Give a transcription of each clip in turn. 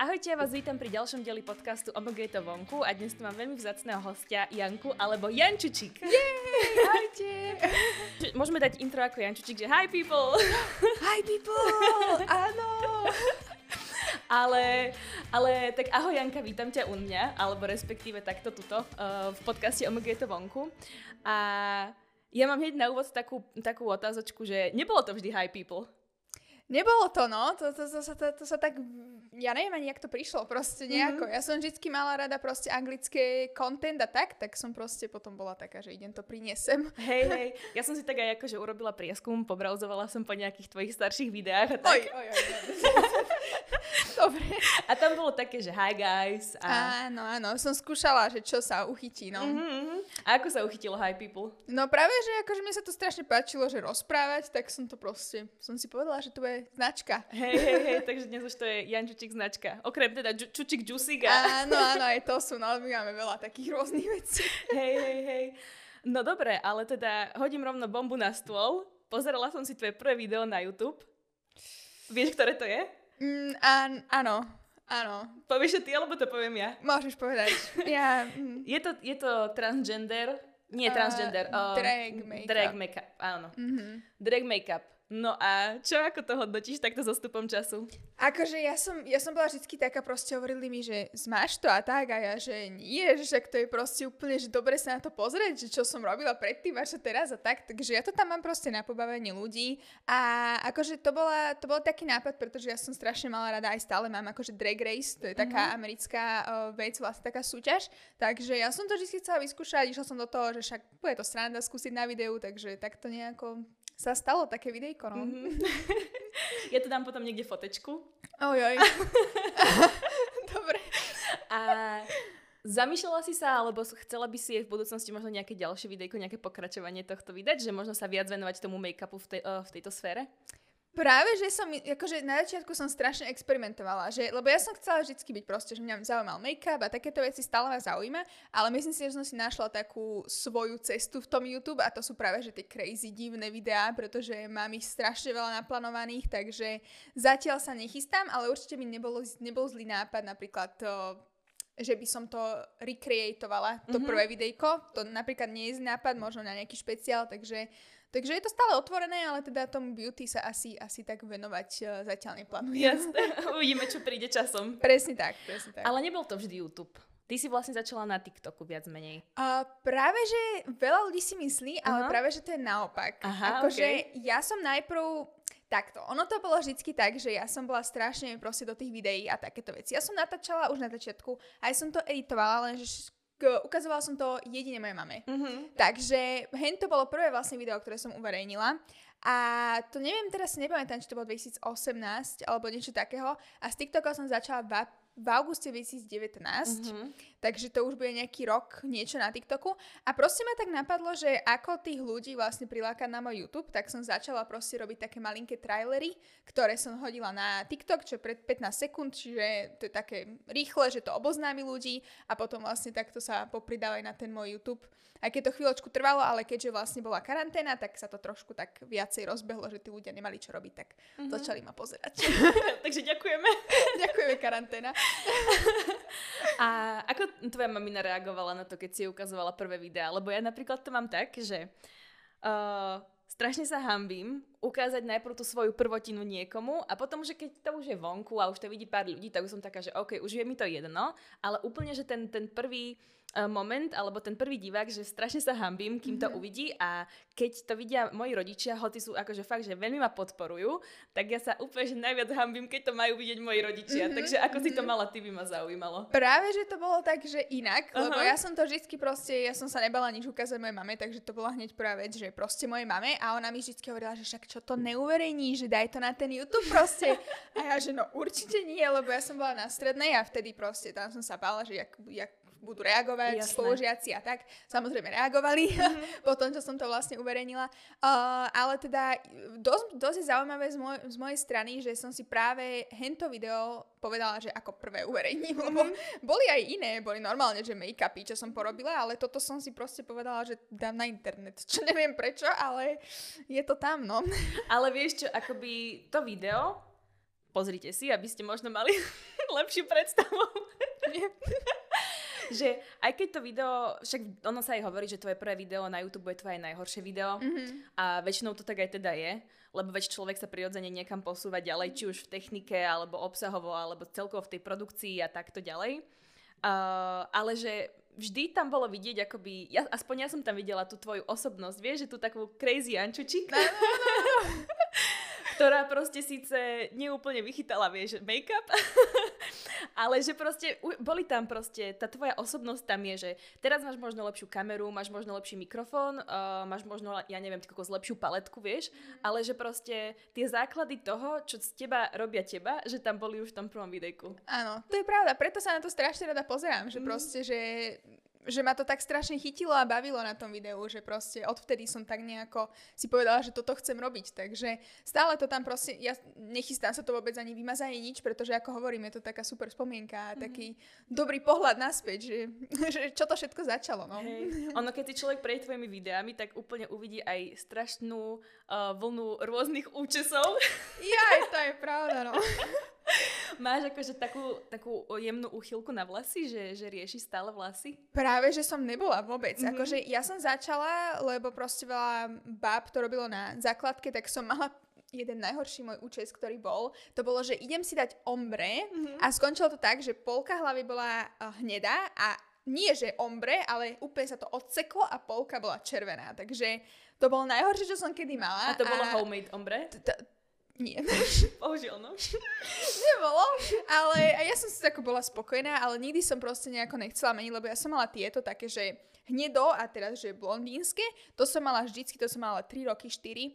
Ahojte, ja vás vítam pri ďalšom dieli podcastu Omg to vonku a dnes tu mám veľmi vzácného hostia Janku alebo Jančučík. Jej, ahojte. Môžeme dať intro ako Jančučík, že hi people. Hi people, áno. Ale, ale tak ahoj Janka, vítam ťa u mňa, alebo respektíve takto tuto uh, v podcaste Omg to vonku. A ja mám hneď na úvod takú, takú otázočku, že nebolo to vždy hi people. Nebolo to, no. To, to, to, to, to, to sa tak... Ja neviem ani, jak to prišlo proste nejako. Mm-hmm. Ja som vždycky mala rada proste anglické content a tak, tak som proste potom bola taká, že idem to priniesem. Hej, hej. Ja som si tak aj akože urobila prieskum, pobrauzovala som po nejakých tvojich starších videách a tak. Oj, oj, oj. Dobre. A tam bolo také, že hi guys. A... Áno, áno. Som skúšala, že čo sa uchytí, no. Mm-hmm. A ako sa uchytilo hi people? No práve, že akože mi sa to strašne páčilo, že rozprávať, tak som to proste, som si povedala, že to je značka. Hej, hej, hej, takže dnes už to je Jan Čučík značka. Okrem teda Ču- Čučík Juicy. A... Áno, áno, aj to sú, no my máme veľa takých rôznych vecí. Hej, hej, hej. No dobre, ale teda hodím rovno bombu na stôl. Pozerala som si tvoje prvé video na YouTube. Vieš, ktoré to je? Mm, án, áno, áno. Povieš to ty, alebo to poviem ja? Môžeš povedať. Ja, mm, Je to, je to transgender, nie transgender. uh, drag makeup. Drag makeup, áno. mhm. Drag makeup. No a čo ako to hodnotíš takto so stupom času? Akože ja som, ja som bola vždy taká, proste hovorili mi, že zmáš to a tak a ja, že nie, že však to je proste úplne, že dobre sa na to pozrieť, že čo som robila predtým a čo teraz a tak, takže ja to tam mám proste na pobavenie ľudí. A akože to, bola, to bol taký nápad, pretože ja som strašne mala rada, aj stále mám akože drag race, to je taká americká uh, vec, vlastne taká súťaž, takže ja som to vždy chcela vyskúšať, išla som do toho, že však bude to sranda skúsiť na videu, takže takto nejako sa stalo také videjko, no. Mhm. ja to dám potom niekde fotečku. Ojoj. Dobre. A zamýšľala si sa, alebo chcela by si v budúcnosti možno nejaké ďalšie videjko, nejaké pokračovanie tohto vydať, že možno sa viac venovať tomu make-upu v, tej, uh, v tejto sfére? Práve, že som, akože na začiatku som strašne experimentovala, že, lebo ja som chcela vždy byť proste, že mňa zaujímal make-up a takéto veci stále ma zaujíma, ale myslím si, že som si našla takú svoju cestu v tom YouTube a to sú práve, že tie crazy divné videá, pretože mám ich strašne veľa naplánovaných, takže zatiaľ sa nechystám, ale určite mi nebolo, nebol zlý nápad napríklad to že by som to recreatovala, to Mhm. prvé videjko. To napríklad nie je nápad, možno na nejaký špeciál, takže, takže je to stále otvorené, ale teda tomu beauty sa asi, asi tak venovať uh, zatiaľ neplánujem. Jasné. Uvidíme, čo príde časom. Presne tak, presne tak. Ale nebol to vždy YouTube. Ty si vlastne začala na TikToku viac menej. A práve, že veľa ľudí si myslí, ale Aha. práve, že to je naopak. Aha, akože ja som najprv... Takto, ono to bolo vždycky tak, že ja som bola strašne proste do tých videí a takéto veci. Ja som natáčala už na začiatku, aj som to editovala, lenže k- ukazovala som to jedine mojej mame. Mhm. Takže hen to bolo prvé vlastne video, ktoré som uverejnila. A to neviem, teraz si nepamätám, či to bolo 2018 alebo niečo takého. A s TikTokom som začala v, v auguste 2019. Mhm. Takže to už bude nejaký rok niečo na TikToku. A proste ma tak napadlo, že ako tých ľudí vlastne prilákať na môj YouTube, tak som začala proste robiť také malinké trailery, ktoré som hodila na TikTok, čo je pred 15 sekúnd, čiže to je také rýchle, že to oboznámi ľudí a potom vlastne takto sa popridávajú na ten môj YouTube. Aj keď to chvíľočku trvalo, ale keďže vlastne bola karanténa, tak sa to trošku tak viacej rozbehlo, že tí ľudia nemali čo robiť, tak Mhm. začali ma pozerať. Takže ďakujeme. Ďakujeme karanténa. A ako tvoja mamina reagovala na to, keď si ukazovala prvé videá? Lebo ja napríklad to mám tak, že uh, strašne sa hambím ukázať najprv tú svoju prvotinu niekomu a potom, že keď to už je vonku a už to vidí pár ľudí, tak už som taká, že OK, už je mi to jedno, ale úplne, že ten, ten prvý moment, alebo ten prvý divák, že strašne sa hambím, kým to uvidí a keď to vidia moji rodičia, hoci sú akože fakt, že veľmi ma podporujú, tak ja sa úplne že najviac hambím, keď to majú vidieť moji rodičia. Mhm, Takže ako si to mala, ty by ma zaujímalo. Práve, že to bolo tak, že inak, Aha. lebo ja som to vždycky proste, ja som sa nebala nič ukázať mojej mame, takže to bola hneď prvá vec, že proste mojej mame a ona mi vždycky hovorila, že však čo to neuverejní, že daj to na ten YouTube proste. A ja, že no určite nie, lebo ja som bola na strednej a vtedy proste tam som sa bála, že jak, jak budú reagovať Jasné. spolužiaci a tak. Samozrejme reagovali po tom, čo som to vlastne uverejnila. Uh, ale teda dosť, dosť je zaujímavé z, moj, z mojej strany, že som si práve hento video povedala, že ako prvé uverejním, lebo boli aj iné, boli normálne, že make-upy, čo som porobila, ale toto som si proste povedala, že dám na internet. Čo neviem prečo, ale je to tam, no. Ale vieš čo, akoby to video, pozrite si, aby ste možno mali lepšiu predstavu. Že aj keď to video, však ono sa aj hovorí, že tvoje prvé video na YouTube je tvoje najhoršie video mm-hmm. a väčšinou to tak aj teda je, lebo veď človek sa prirodzene niekam posúva ďalej, či už v technike, alebo obsahovo, alebo celkovo v tej produkcii a takto ďalej. Uh, ale že vždy tam bolo vidieť, akoby, ja, aspoň ja som tam videla tú tvoju osobnosť, vieš, že tu takú crazy ančučík. No, no, no, no. ktorá proste síce neúplne vychytala, vieš, make-up, ale že proste boli tam proste, tá tvoja osobnosť tam je, že teraz máš možno lepšiu kameru, máš možno lepší mikrofón, uh, máš možno, ja neviem, tako lepšiu paletku, vieš, mm. ale že proste tie základy toho, čo z teba robia teba, že tam boli už v tom prvom videjku. Áno, to je pravda, preto sa na to strašne rada pozerám, že mm. proste, že že ma to tak strašne chytilo a bavilo na tom videu, že proste odvtedy som tak nejako si povedala, že toto chcem robiť. Takže stále to tam proste, ja nechystám sa to vôbec ani vymazať nič, pretože ako hovorím, je to taká super spomienka a mm-hmm. taký dobrý pohľad naspäť, že, že čo to všetko začalo. No. Hey. Ono, keď si človek prejde tvojimi videami, tak úplne uvidí aj strašnú uh, vlnu rôznych účesov. Ja, to je pravda, no. Máš akože takú, takú jemnú úchylku na vlasy, že, že rieši stále vlasy? Práve, že som nebola vôbec. Mm-hmm. Akože ja som začala, lebo proste veľa báb to robilo na základke, tak som mala jeden najhorší môj účes, ktorý bol, to bolo, že idem si dať ombre mm-hmm. a skončilo to tak, že polka hlavy bola uh, hnedá a nie že ombre, ale úplne sa to odseklo a polka bola červená. Takže to bolo najhoršie, čo som kedy mala. A to bolo homemade ombre? Nie. Bohužiaľ, no. Nebolo, ale a ja som si tako bola spokojná, ale nikdy som proste nejako nechcela meniť, lebo ja som mala tieto také, že hnedo a teraz, že blondínske, to som mala vždycky, to som mala 3 roky, 4.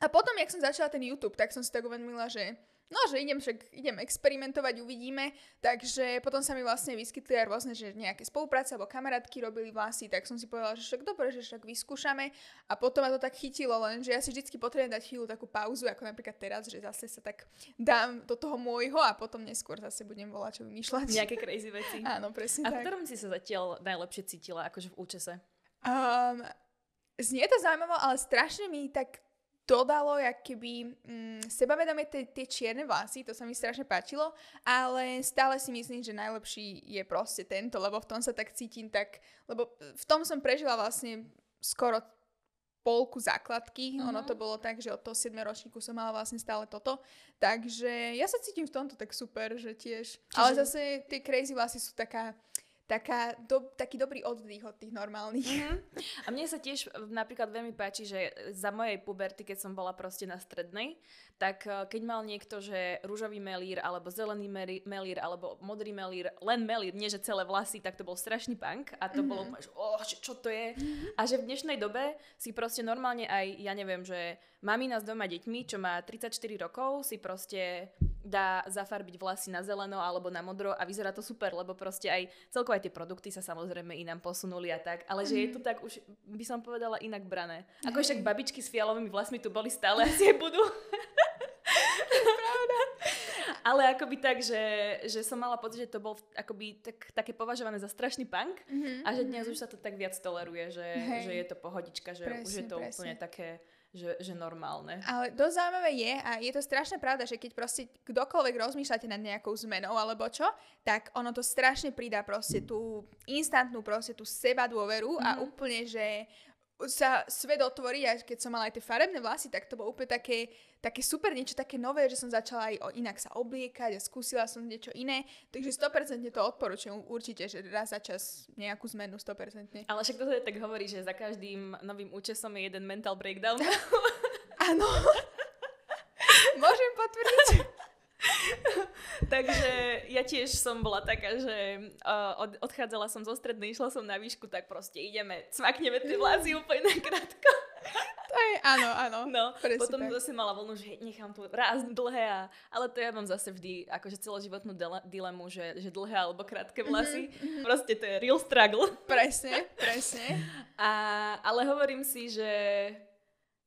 A potom, jak som začala ten YouTube, tak som si tak uvedomila, že No, že idem však, idem experimentovať, uvidíme. Takže potom sa mi vlastne vyskytli aj rôzne, že nejaké spolupráce alebo kamarátky robili vlasy, tak som si povedala, že však dobre, že však vyskúšame. A potom ma to tak chytilo, lenže ja si vždy potrebujem dať chvíľu takú pauzu, ako napríklad teraz, že zase sa tak dám do toho môjho a potom neskôr zase budem volať, čo vymýšľať. Nejaké crazy veci. Áno, presne a tak. V ktorom si sa zatiaľ najlepšie cítila, akože v účese? Um, znie to zaujímavo, ale strašne mi tak dodalo jak keby mm, sebavedomie tie čierne vlasy, to sa mi strašne páčilo, ale stále si myslím, že najlepší je proste tento, lebo v tom sa tak cítim tak, lebo v tom som prežila vlastne skoro polku základky, uh-huh. ono to bolo tak, že od toho 7 ročníku som mala vlastne stále toto, takže ja sa cítim v tomto tak super, že tiež, Čiže... ale zase tie crazy vlasy sú taká, taká do, taký dobrý oddych od tých normálnych. Mm-hmm. A mne sa tiež napríklad veľmi páči, že za mojej puberty, keď som bola proste na strednej, tak eh, keď mal niekto, že rúžový melír, alebo zelený melír, alebo modrý melír, len melír, nie že celé vlasy, tak to bol strašný punk a to mm-hmm. bolo že oh, čo to je? Mm-hmm. A že v dnešnej dobe si proste normálne aj, ja neviem, že mamina s doma deťmi, čo má 34 rokov, si proste dá zafarbiť vlasy na zeleno alebo na modro a vyzerá to super, lebo proste aj celkovo aj tie produkty sa samozrejme inám posunuli a tak, ale že je to mhm. tak už by som povedala inak brané. Ako však babičky s fialovými vlasmi tu boli stále asi aj budú. Pravda. Ale akoby tak, že, že som mala pocit, že to bol akoby tak, také považované za strašný punk mm-hmm. a že dnes mhm. už sa to tak viac toleruje, že, že je to pohodička, že presne, už je to presne. úplne také že, že normálne. Ale dosť zaujímavé je a je to strašne pravda, že keď proste kdokoľvek rozmýšľate nad nejakou zmenou alebo čo, tak ono to strašne pridá proste tú instantnú proste tú seba dôveru mm-hmm. a mhm. úplne, že sa svet otvorí a keď som mala aj tie farebné vlasy, tak to bolo úplne také, také super, niečo také nové, že som začala aj o inak sa obliekať a skúsila som niečo iné, takže 100% to odporúčam určite, že raz za čas nejakú zmenu 100%. Ale však to tak hovorí, že za každým novým účesom je jeden mental breakdown. Áno. Môžem potvrdiť. Takže ja tiež som bola taká, že uh, od, odchádzala som zo strednej, išla som na výšku, tak proste ideme, cvakneme tie vlasy úplne nakrátko. To je, áno, áno. No, potom tak. zase mala voľnu, že nechám tu raz dlhé, a, ale to ja mám zase vždy akože celoživotnú dele, dilemu, že, že dlhé alebo krátke vlasy. Mm-hmm. Proste to je real struggle. Presne, presne. A, ale hovorím si, že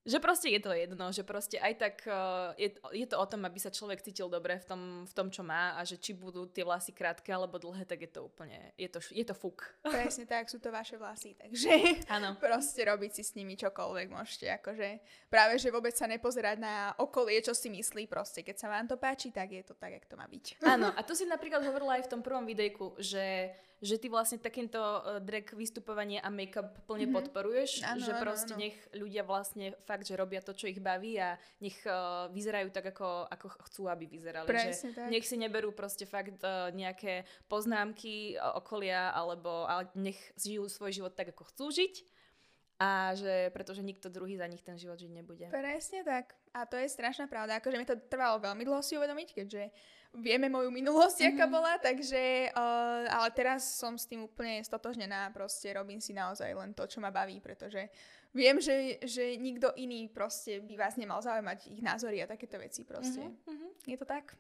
že proste je to jedno, že proste aj tak uh, je, je to o tom, aby sa človek cítil dobre v tom, v tom, čo má a že či budú tie vlasy krátke alebo dlhé, tak je to úplne, je to, je to fuk. Presne tak, sú to vaše vlasy, takže Áno. proste robiť si s nimi čokoľvek môžete, akože práve, že vôbec sa nepozerať na okolie, čo si myslí, proste keď sa vám to páči, tak je to tak, jak to má byť. Áno, a tu si napríklad hovorila aj v tom prvom videjku, že že ty vlastne takýmto uh, drag vystupovanie a make-up plne mm-hmm. podporuješ, ano, že proste ano, nech ľudia vlastne fakt, že robia to, čo ich baví a nech uh, vyzerajú tak, ako, ako chcú, aby vyzerali. Presne, že tak. Nech si neberú proste fakt uh, nejaké poznámky okolia, alebo ale nech žijú svoj život tak, ako chcú žiť a že pretože nikto druhý za nich ten život žiť nebude. Presne tak. A to je strašná pravda. Akože mi to trvalo veľmi dlho si uvedomiť, keďže vieme moju minulosť, mm-hmm. aká bola, takže, uh, ale teraz som s tým úplne stotožnená, proste robím si naozaj len to, čo ma baví, pretože viem, že, že nikto iný proste by vás nemal zaujímať ich názory a takéto veci proste. Mm-hmm. Je to tak?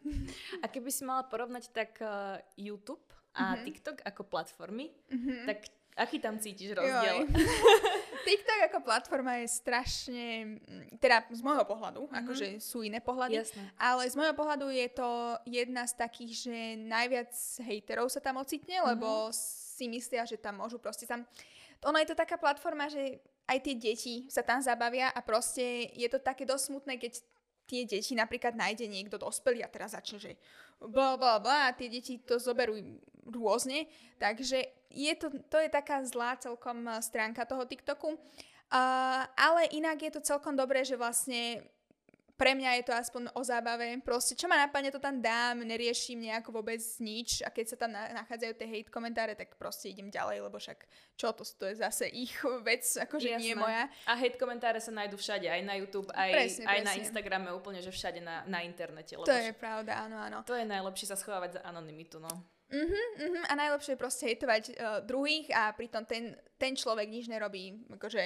A keby si mala porovnať tak uh, YouTube a mm-hmm. TikTok ako platformy, mm-hmm. tak aký tam cítiš rozdiel? TikTok ako platforma je strašne, mm, teda z môjho pohľadu, mm-hmm. akože sú iné pohľady, Jasne. ale z môjho pohľadu je to jedna z takých, že najviac hejterov sa tam ocitne, mm-hmm. lebo si myslia, že tam môžu proste tam... Ono je to taká platforma, že aj tie deti sa tam zabavia a proste je to také dosť smutné, keď tie deti napríklad nájde niekto dospelý a teraz začne, že bla bla bla a tie deti to zoberú rôzne, takže je to, to je taká zlá celkom stránka toho TikToku. Uh, ale inak je to celkom dobré, že vlastne pre mňa je to aspoň o zábave. Proste, čo ma napadne, to tam dám, neriešim nejako vôbec nič a keď sa tam nachádzajú tie hate komentáre, tak proste idem ďalej, lebo však čo to, to je zase ich vec, akože Jasné. nie moja. A hate komentáre sa nájdú všade, aj na YouTube, aj, presne, aj presne. na Instagrame, úplne, že všade na, na internete. Lebo to je pravda, áno, áno. To je najlepšie sa schovávať za anonymitu, no. Uh-huh, uh-huh. A najlepšie je proste hejtovať uh, druhých a pritom ten, ten človek nič nerobí akože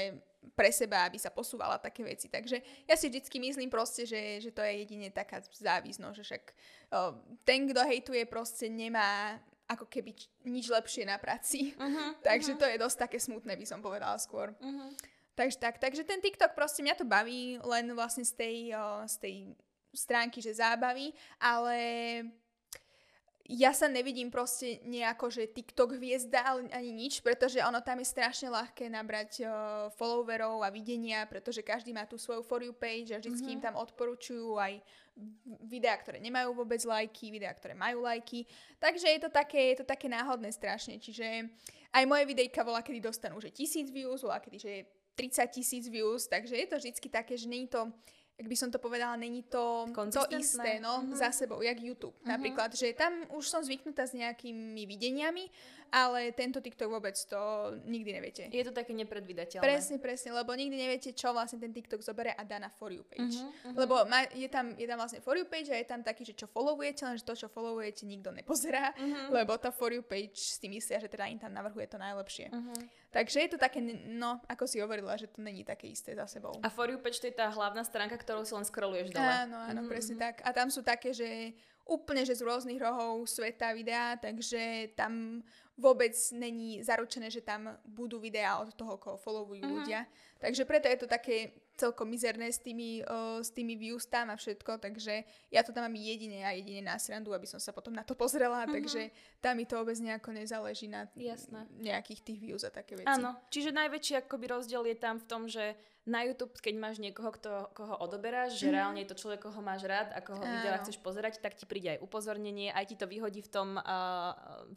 pre seba, aby sa posúvala také veci. Takže ja si vždycky myslím proste, že, že to je jedine taká závisť, no, že však uh, ten, kto hejtuje proste nemá ako keby č- nič lepšie na práci. Uh-huh, Takže uh-huh. to je dosť také smutné, by som povedala skôr. Uh-huh. Takže tak, takže ten TikTok proste mňa to baví len vlastne z tej, uh, z tej stránky, že zábavy, ale ja sa nevidím proste nejako, že TikTok hviezda ani nič, pretože ono tam je strašne ľahké nabrať uh, followerov a videnia, pretože každý má tú svoju For You page a vždycky mm-hmm. im tam odporúčujú aj videá, ktoré nemajú vôbec lajky, videá, ktoré majú lajky. Takže je to také, je to také náhodné strašne. Čiže aj moje videjka volá, kedy dostanú, že tisíc views, volá, kedy, že 30 tisíc views, takže je to vždycky také, že nie je to ak by som to povedala, není to to isté, no, mm-hmm. za sebou, jak YouTube. Mm-hmm. Napríklad, že tam už som zvyknutá s nejakými videniami, ale tento TikTok vôbec to nikdy neviete. Je to také nepredvydateľné. Presne, presne, lebo nikdy neviete, čo vlastne ten TikTok zoberie a dá na For You page. Uh-huh. Lebo má, je, tam, je tam vlastne For You page a je tam taký, že čo followujete, lenže to, čo followujete, nikto nepozerá, uh-huh. lebo tá For You page si myslia, že teda im tam navrhuje to najlepšie. Uh-huh. Takže je to také, no, ako si hovorila, že to není také isté za sebou. A For You page to je tá hlavná stránka, ktorou si len scrolluješ dole. Áno, áno, uh-huh. presne tak. A tam sú také, že úplne, že z rôznych rohov sveta videá, takže tam vôbec není zaručené, že tam budú videá od toho, koho followujú uh-huh. ľudia. Takže preto je to také celkom mizerné s tými, uh, s tými views tam a všetko, takže ja to tam mám jedine a jedine na srandu, aby som sa potom na to pozrela, uh-huh. takže tam mi to vôbec nejako nezáleží na Jasné. nejakých tých views a také veci. Áno, čiže najväčší akoby rozdiel je tam v tom, že na YouTube, keď máš niekoho, kto, koho odoberáš, že mm. reálne je to človek, koho máš rád a koho videa chceš pozerať, tak ti príde aj upozornenie, aj ti to vyhodí v tom uh,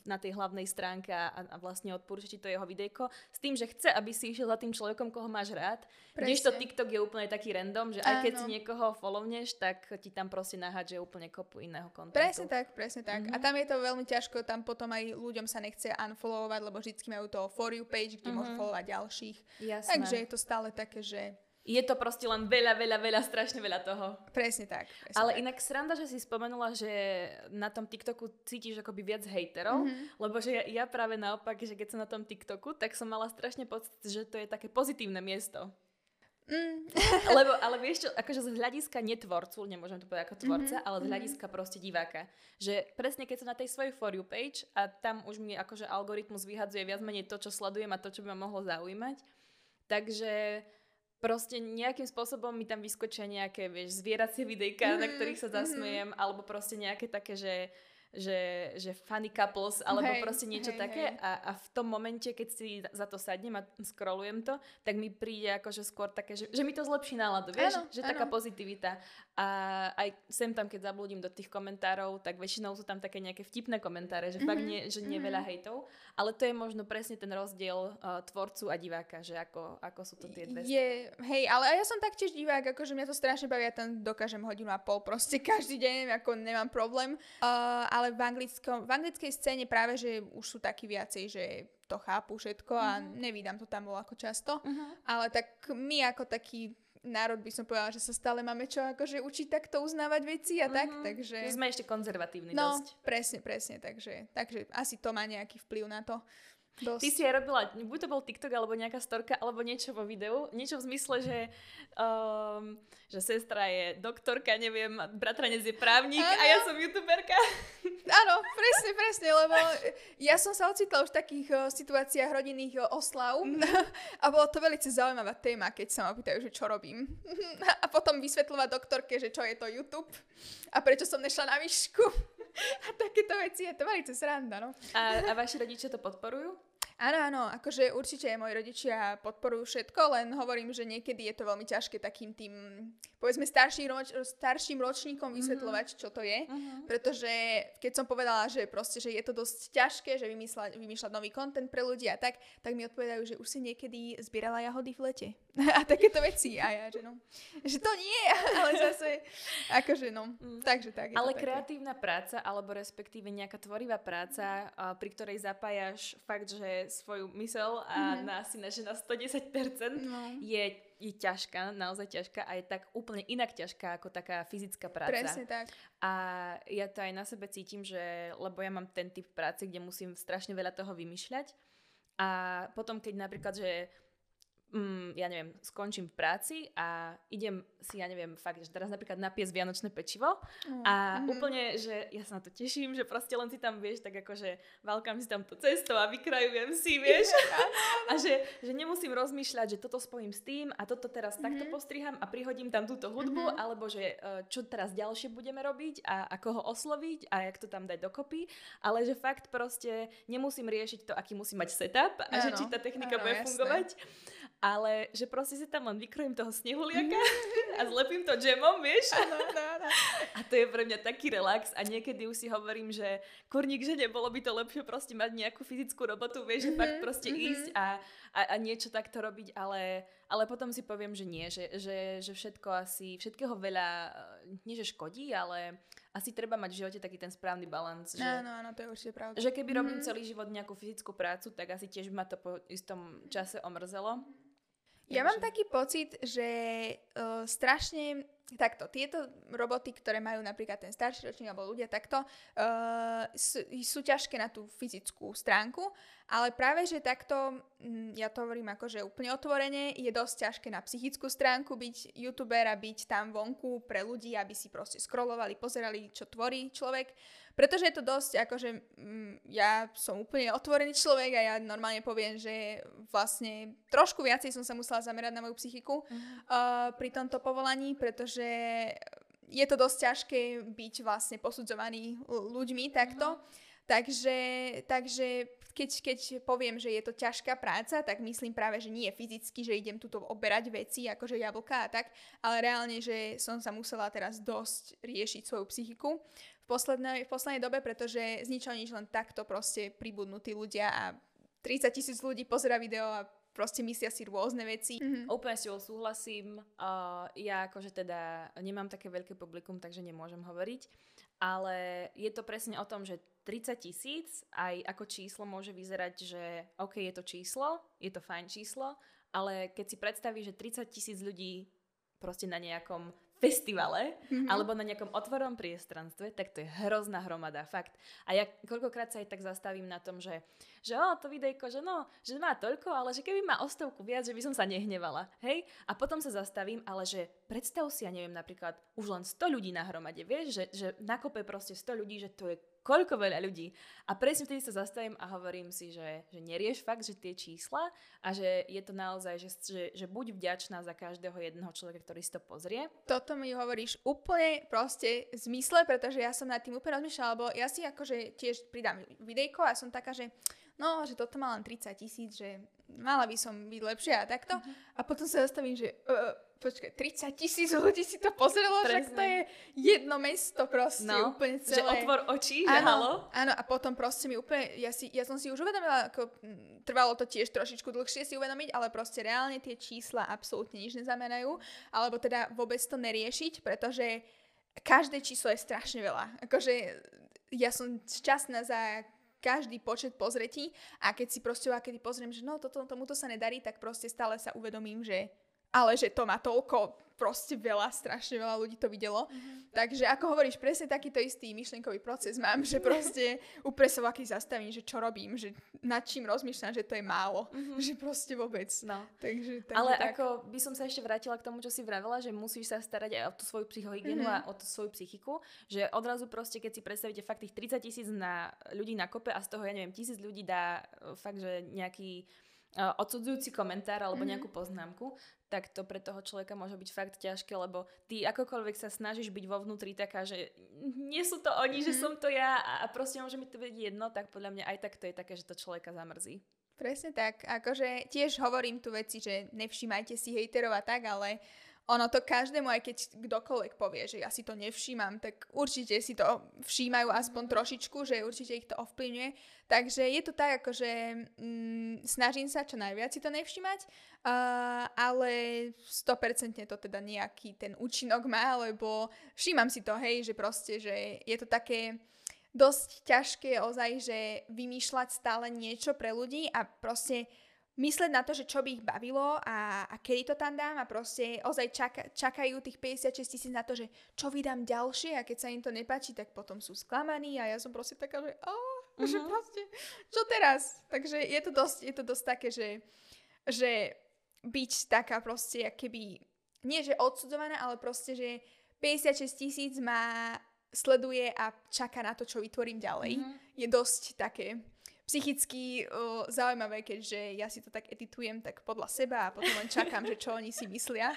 na tej hlavnej stránke a, a vlastne odporúča ti to jeho videjko s tým, že chce, aby si išiel za tým človekom, koho máš rád. to TikTok je úplne taký random, že aj keď Áno. si niekoho followneš, tak ti tam proste nahádže úplne kopu iného kontentu. Presne tak, presne tak. Mm-hmm. A tam je to veľmi ťažko, tam potom aj ľuďom sa nechce unfollowovať, lebo vždycky majú to for you page, kde mm-hmm. môžu followovať ďalších. Jasné. Takže je to stále také, že je to proste len veľa, veľa, veľa, strašne veľa toho. Presne tak. Presne Ale tak. inak sranda, že si spomenula, že na tom TikToku cítiš akoby viac hejterov, mm-hmm. lebo že ja, ja práve naopak, že keď som na tom TikToku, tak som mala strašne pocit, že to je také pozitívne miesto. Mm. Lebo, ale vieš čo, akože z hľadiska netvorcu, nemôžem to povedať ako tvorca, mm-hmm. ale z mhm. hľadiska proste diváka. Že presne keď som na tej svojej For You page a tam už mi akože algoritmus vyhadzuje viac menej to, čo sledujem a to, čo by ma mohlo zaujímať. Takže proste nejakým spôsobom mi tam vyskočia nejaké, vieš, zvieracie videjka, mm-hmm, na mhm, ktorých sa mhm. zasmejem, mm-hmm. alebo proste nejaké také, že že, že funny couples, alebo hej, proste niečo hej, také. Hej. A, a v tom momente, keď si za to sadnem a scrollujem to, tak mi príde akože skôr také, že, že mi to zlepší náladu, vieš? Ano, že ano. taká pozitivita. A aj sem tam, keď zablúdim do tých komentárov, tak väčšinou sú tam také nejaké vtipné komentáre, že mm-hmm, fakt nie, že nie mm-hmm. veľa hejtov. Ale to je možno presne ten rozdiel uh, tvorcu a diváka, že ako, ako sú to tie dve. Je, hej, ale ja som taktiež divák, akože mňa to strašne baví, ja tam dokážem hodinu a pol proste každý deň, ako nemám problém. Uh, ale v, anglickom, v anglickej scéne práve, že už sú takí viacej, že to chápu všetko a uh-huh. nevídam to tam bolo ako často. Uh-huh. Ale tak my ako taký národ by som povedala, že sa stále máme čo akože učiť takto uznávať veci a tak, uh-huh. takže... Sme ešte konzervatívni no, dosť. presne, presne, takže, takže asi to má nejaký vplyv na to. Dosť. Ty si aj robila, buď to bol TikTok, alebo nejaká storka, alebo niečo vo videu. Niečo v zmysle, že, um, že sestra je doktorka, neviem, bratranec je právnik ano. a ja som youtuberka. Áno, presne, presne, lebo ja som sa ocitla už v takých uh, situáciách rodinných uh, oslav mm. a bolo to veľmi zaujímavá téma, keď sa ma pýtajú, že čo robím. a potom vysvetľovať doktorke, že čo je to YouTube a prečo som nešla na výšku. a takéto veci, je to veľmi sranda, no. A, a vaši rodičia to podporujú? Áno, áno, akože určite moji rodičia podporujú všetko, len hovorím, že niekedy je to veľmi ťažké takým tým, povedzme, starším, roč, starším ročníkom vysvetľovať, čo to je. Uh-huh. Pretože keď som povedala, že proste, že je to dosť ťažké, že vymýšľať, vymýšľať nový kontent pre ľudí a tak, tak mi odpovedajú, že už si niekedy zbierala jahody v lete. a takéto veci. A ja, že no, že to nie, ale zase, akože no, mm. takže tak. ale kreatívna práca, alebo respektíve nejaká tvorivá práca, pri ktorej zapájaš fakt, že svoju mysel a mm-hmm. na asi na, že na 110% no. je, je ťažká, naozaj ťažká a je tak úplne inak ťažká ako taká fyzická práca. Presne tak. A ja to aj na sebe cítim, že, lebo ja mám ten typ práce, kde musím strašne veľa toho vymýšľať a potom keď napríklad, že mm, ja neviem, skončím v práci a idem si, ja neviem, fakt, že teraz napríklad napiesť vianočné pečivo mm. a mm. úplne, že ja sa na to teším, že proste len si tam, vieš, tak akože valkám si tam to cesto a vykrajujem si, vieš. a že, že nemusím rozmýšľať, že toto spojím s tým a toto teraz mm-hmm. takto postriham a prihodím tam túto hudbu, mm-hmm. alebo že e, čo teraz ďalšie budeme robiť a ako ho osloviť a jak to tam dať dokopy, ale že fakt proste nemusím riešiť to, aký musí mať setup a ano, že či tá technika ano, bude jasné. fungovať ale že proste si tam len vykrojím toho snehuliaka a zlepím to džemom, vieš? Ano, ano, ano. A to je pre mňa taký relax a niekedy už si hovorím, že kurník, že nebolo by to lepšie proste mať nejakú fyzickú robotu, vieš, že fakt mhm, proste mm-hmm. ísť a, a, a niečo takto robiť, ale, ale potom si poviem, že nie, že, že, že všetko asi, všetkého veľa, nie že škodí, ale asi treba mať v živote taký ten správny balans. Že, áno, áno, to je určite pravda. Že keby robím mm-hmm. celý život nejakú fyzickú prácu, tak asi tiež ma to po istom čase omrzelo. Ja mám taký pocit, že uh, strašne takto, tieto roboty, ktoré majú napríklad ten starší ročník alebo ľudia takto, uh, sú, sú ťažké na tú fyzickú stránku, ale práve, že takto, ja to hovorím akože úplne otvorene, je dosť ťažké na psychickú stránku byť youtuber a byť tam vonku pre ľudí, aby si proste scrollovali, pozerali, čo tvorí človek. Pretože je to dosť, akože mm, ja som úplne otvorený človek a ja normálne poviem, že vlastne trošku viacej som sa musela zamerať na moju psychiku uh, pri tomto povolaní, pretože je to dosť ťažké byť vlastne posudzovaný ľuďmi takto. Uh-huh. Takže, takže keď, keď poviem, že je to ťažká práca, tak myslím práve, že nie fyzicky, že idem tuto oberať veci, akože jablka a tak, ale reálne, že som sa musela teraz dosť riešiť svoju psychiku poslednej, v poslednej dobe, pretože z ničoho nič len takto proste pribudnutí ľudia a 30 tisíc ľudí pozera video a proste myslia si rôzne veci. Mm-hmm. Úplne s súhlasím. Uh, ja akože teda nemám také veľké publikum, takže nemôžem hovoriť ale je to presne o tom, že 30 tisíc aj ako číslo môže vyzerať, že OK, je to číslo, je to fajn číslo, ale keď si predstavíš, že 30 tisíc ľudí proste na nejakom festivale mm-hmm. alebo na nejakom otvorom priestranstve, tak to je hrozná hromada, fakt. A ja koľkokrát sa aj tak zastavím na tom, že, že o, to videjko, že no, že má toľko, ale že keby má o stovku viac, že by som sa nehnevala, hej? A potom sa zastavím, ale že predstav si, ja neviem, napríklad už len 100 ľudí na hromade, vieš, že, že nakope proste 100 ľudí, že to je koľko veľa ľudí. A presne vtedy sa zastavím a hovorím si, že, že nerieš fakt, že tie čísla a že je to naozaj, že, že, že buď vďačná za každého jedného človeka, ktorý si to pozrie. Toto mi hovoríš úplne proste v zmysle, pretože ja som nad tým úplne rozmýšľala, lebo ja si akože tiež pridám videjko a som taká, že no, že toto má len 30 tisíc, že mala by som byť lepšia a takto. Uh-huh. A potom sa zastavím, že uh, počkaj, 30 tisíc ľudí si to pozrelo, však to je jedno mesto proste, no, úplne celé. Že otvor očí, že halo. Áno, a potom proste mi úplne, ja, si, ja som si už uvedomila, ako trvalo to tiež trošičku dlhšie si uvedomiť, ale proste reálne tie čísla absolútne nič neznamenajú, alebo teda vôbec to neriešiť, pretože každé číslo je strašne veľa. Akože ja som šťastná za každý počet pozretí a keď si proste kedy pozriem, že no toto, tomuto sa nedarí, tak proste stále sa uvedomím, že ale že to má toľko proste veľa, strašne veľa ľudí to videlo. Mm-hmm. Takže ako hovoríš, presne takýto istý myšlienkový proces mám, že proste úplne sa zastavím, že čo robím, že nad čím rozmýšľam, že to je málo. Mm-hmm. Že proste vôbec. No. Takže, takže Ale tak. ako by som sa ešte vrátila k tomu, čo si vravela, že musíš sa starať aj o tú svoju psychohygienu mm-hmm. a o tú svoju psychiku, že odrazu proste, keď si predstavíte fakt tých 30 tisíc na ľudí na kope a z toho, ja neviem, tisíc ľudí dá e, fakt, že nejaký odsudzujúci komentár alebo mm-hmm. nejakú poznámku, tak to pre toho človeka môže byť fakt ťažké, lebo ty akokoľvek sa snažíš byť vo vnútri taká, že nie sú to oni, mm-hmm. že mhm. som to ja a proste môže mi to byť jedno, tak podľa mňa aj tak to je také, že to človeka zamrzí. Presne tak. Akože tiež hovorím tu veci, že nevšímajte si hejterov a tak, ale uh, ono to každému, aj keď kdokoľvek povie, že ja si to nevšímam, tak určite si to všímajú aspoň trošičku, že určite ich to ovplyvňuje. Takže je to tak, ako že mm, snažím sa čo najviac si to nevšímať, uh, ale 100% to teda nejaký ten účinok má, lebo všímam si to, hej, že proste, že je to také dosť ťažké ozaj, že vymýšľať stále niečo pre ľudí a proste mysleť na to, že čo by ich bavilo a, a kedy to tam dám a proste ozaj čaka, čakajú tých 56 tisíc na to, že čo vydám ďalšie a keď sa im to nepáči, tak potom sú sklamaní a ja som proste taká, že oh, uh-huh. že mhm. proste, čo teraz? Takže je to dosť, je to dosť také, že, že byť taká proste, keby, nie že odsudzovaná, ale proste, že 56 tisíc ma sleduje a čaká na to, čo vytvorím ďalej. Uh-huh. Je dosť také psychicky uh, zaujímavé, keďže ja si to tak editujem tak podľa seba a potom len čakám, že čo oni si myslia.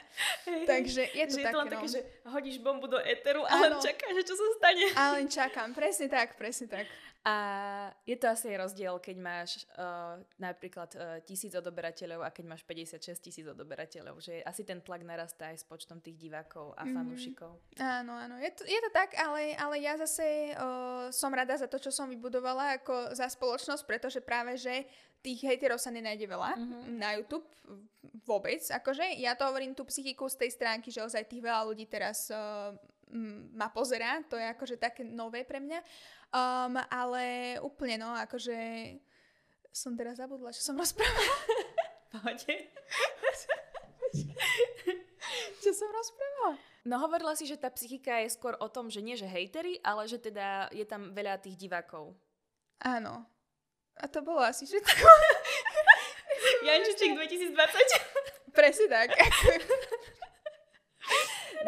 Takže je to že také, je to len no. také, že hodíš bombu do éteru a len čakáš, že čo sa stane. A len čakám, presne tak, presne tak. A je to asi rozdiel, keď máš uh, napríklad uh, tisíc odoberateľov a keď máš 56 tisíc odoberateľov, že asi ten tlak narastá aj s počtom tých divákov a mm-hmm. fanúšikov. Áno, áno, je to, je to tak, ale, ale ja zase uh, som rada za to, čo som vybudovala ako za spoločnosť, pretože práve, že tých hejterov sa nenájde veľa mm-hmm. na YouTube vôbec, akože ja to hovorím tú psychiku z tej stránky, že ozaj tých veľa ľudí teraz uh, ma pozerá, to je akože také nové pre mňa. Um, ale úplne no, akože som teraz zabudla, čo som rozprávala. Pohode. čo som rozprávala? No hovorila si, že tá psychika je skôr o tom, že nie že hejtery, ale že teda je tam veľa tých divákov. Áno. A to bolo asi všetko. Jančiček 2020. Presne tak.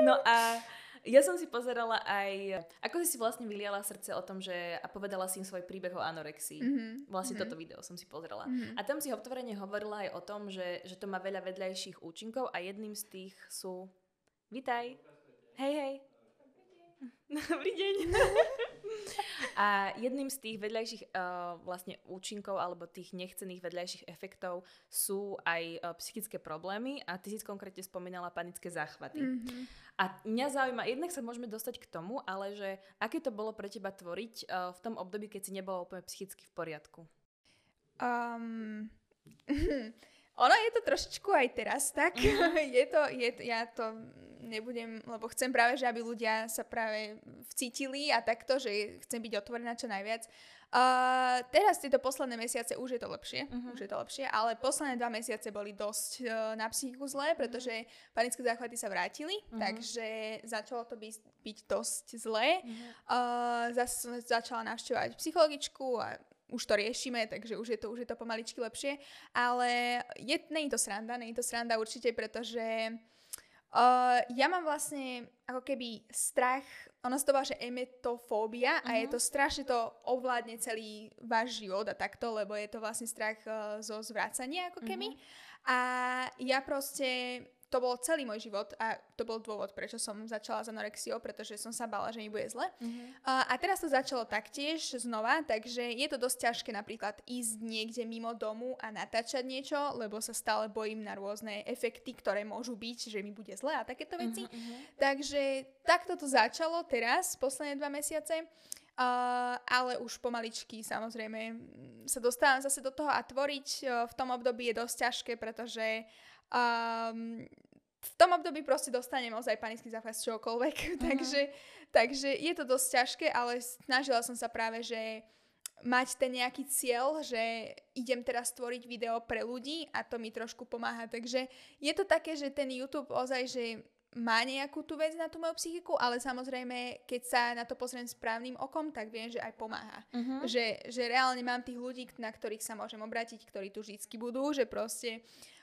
no a ja som si pozerala aj, ako si si vlastne vyliala srdce o tom, že a povedala si im svoj príbeh o anorexii. Mm-hmm. Vlastne mm-hmm. toto video som si pozerala. Mm-hmm. A tam si otvorene hovorila aj o tom, že, že to má veľa vedľajších účinkov a jedným z tých sú... Vitaj. Hej, hej. Dobrý deň. A jedným z tých vedľajších uh, vlastne účinkov alebo tých nechcených vedľajších efektov sú aj uh, psychické problémy a ty si konkrétne spomínala panické záchvaty. Mm-hmm. A mňa zaujíma, jednak sa môžeme dostať k tomu, ale že aké to bolo pre teba tvoriť uh, v tom období, keď si nebola úplne psychicky v poriadku? Um, ono je to trošičku aj teraz tak. Mm-hmm. je to, je to, ja to nebudem, lebo chcem práve, že aby ľudia sa práve vcítili a takto, že chcem byť otvorená čo najviac. Uh, teraz tieto posledné mesiace už je to lepšie, uh-huh. už je to lepšie, ale posledné dva mesiace boli dosť uh, na psychiku zlé, mhm. pretože uh-huh. panické záchvaty sa vrátili, uh-huh. takže začalo to byť, byť dosť zlé. Uh-huh. Uh, zase som začala navštevovať psychologičku a už to riešime, takže už je to, už je to pomaličky lepšie, ale je, nie je to sranda, nie je to sranda určite, pretože Uh, ja mám vlastne ako keby strach ono sa to volá, že emetofóbia a je Mhm. to strašne to ovládne celý váš život a takto, lebo je to vlastne strach uh, zo zvrácania ako keby. A ja proste, to bol celý môj život a to bol dôvod, prečo som začala s anorexiou, pretože som sa bala, že mi bude zle. A, a teraz to začalo taktiež znova, takže je to dosť ťažké napríklad ísť niekde mimo domu a natáčať niečo, lebo sa stále bojím na rôzne efekty, ktoré môžu byť, že mi bude zle a takéto veci. Takže takto to začalo teraz, posledné dva mesiace. Uh, ale už pomaličky samozrejme sa dostávam zase do toho a tvoriť uh, v tom období je dosť ťažké, pretože um, v tom období proste dostanem ozaj panický záchvat z čokoľvek, takže, takže je to dosť ťažké, ale snažila som sa práve, že mať ten nejaký cieľ, že idem teraz tvoriť video pre ľudí a to mi trošku pomáha. Takže je to také, že ten YouTube ozaj, že má nejakú tú vec na tú moju psychiku, ale samozrejme, keď sa na to pozriem správnym okom, tak viem, že aj pomáha. Mhm. Že, že reálne mám tých ľudí, na ktorých sa môžem obrátiť, ktorí tu vždycky budú, že proste... Uh,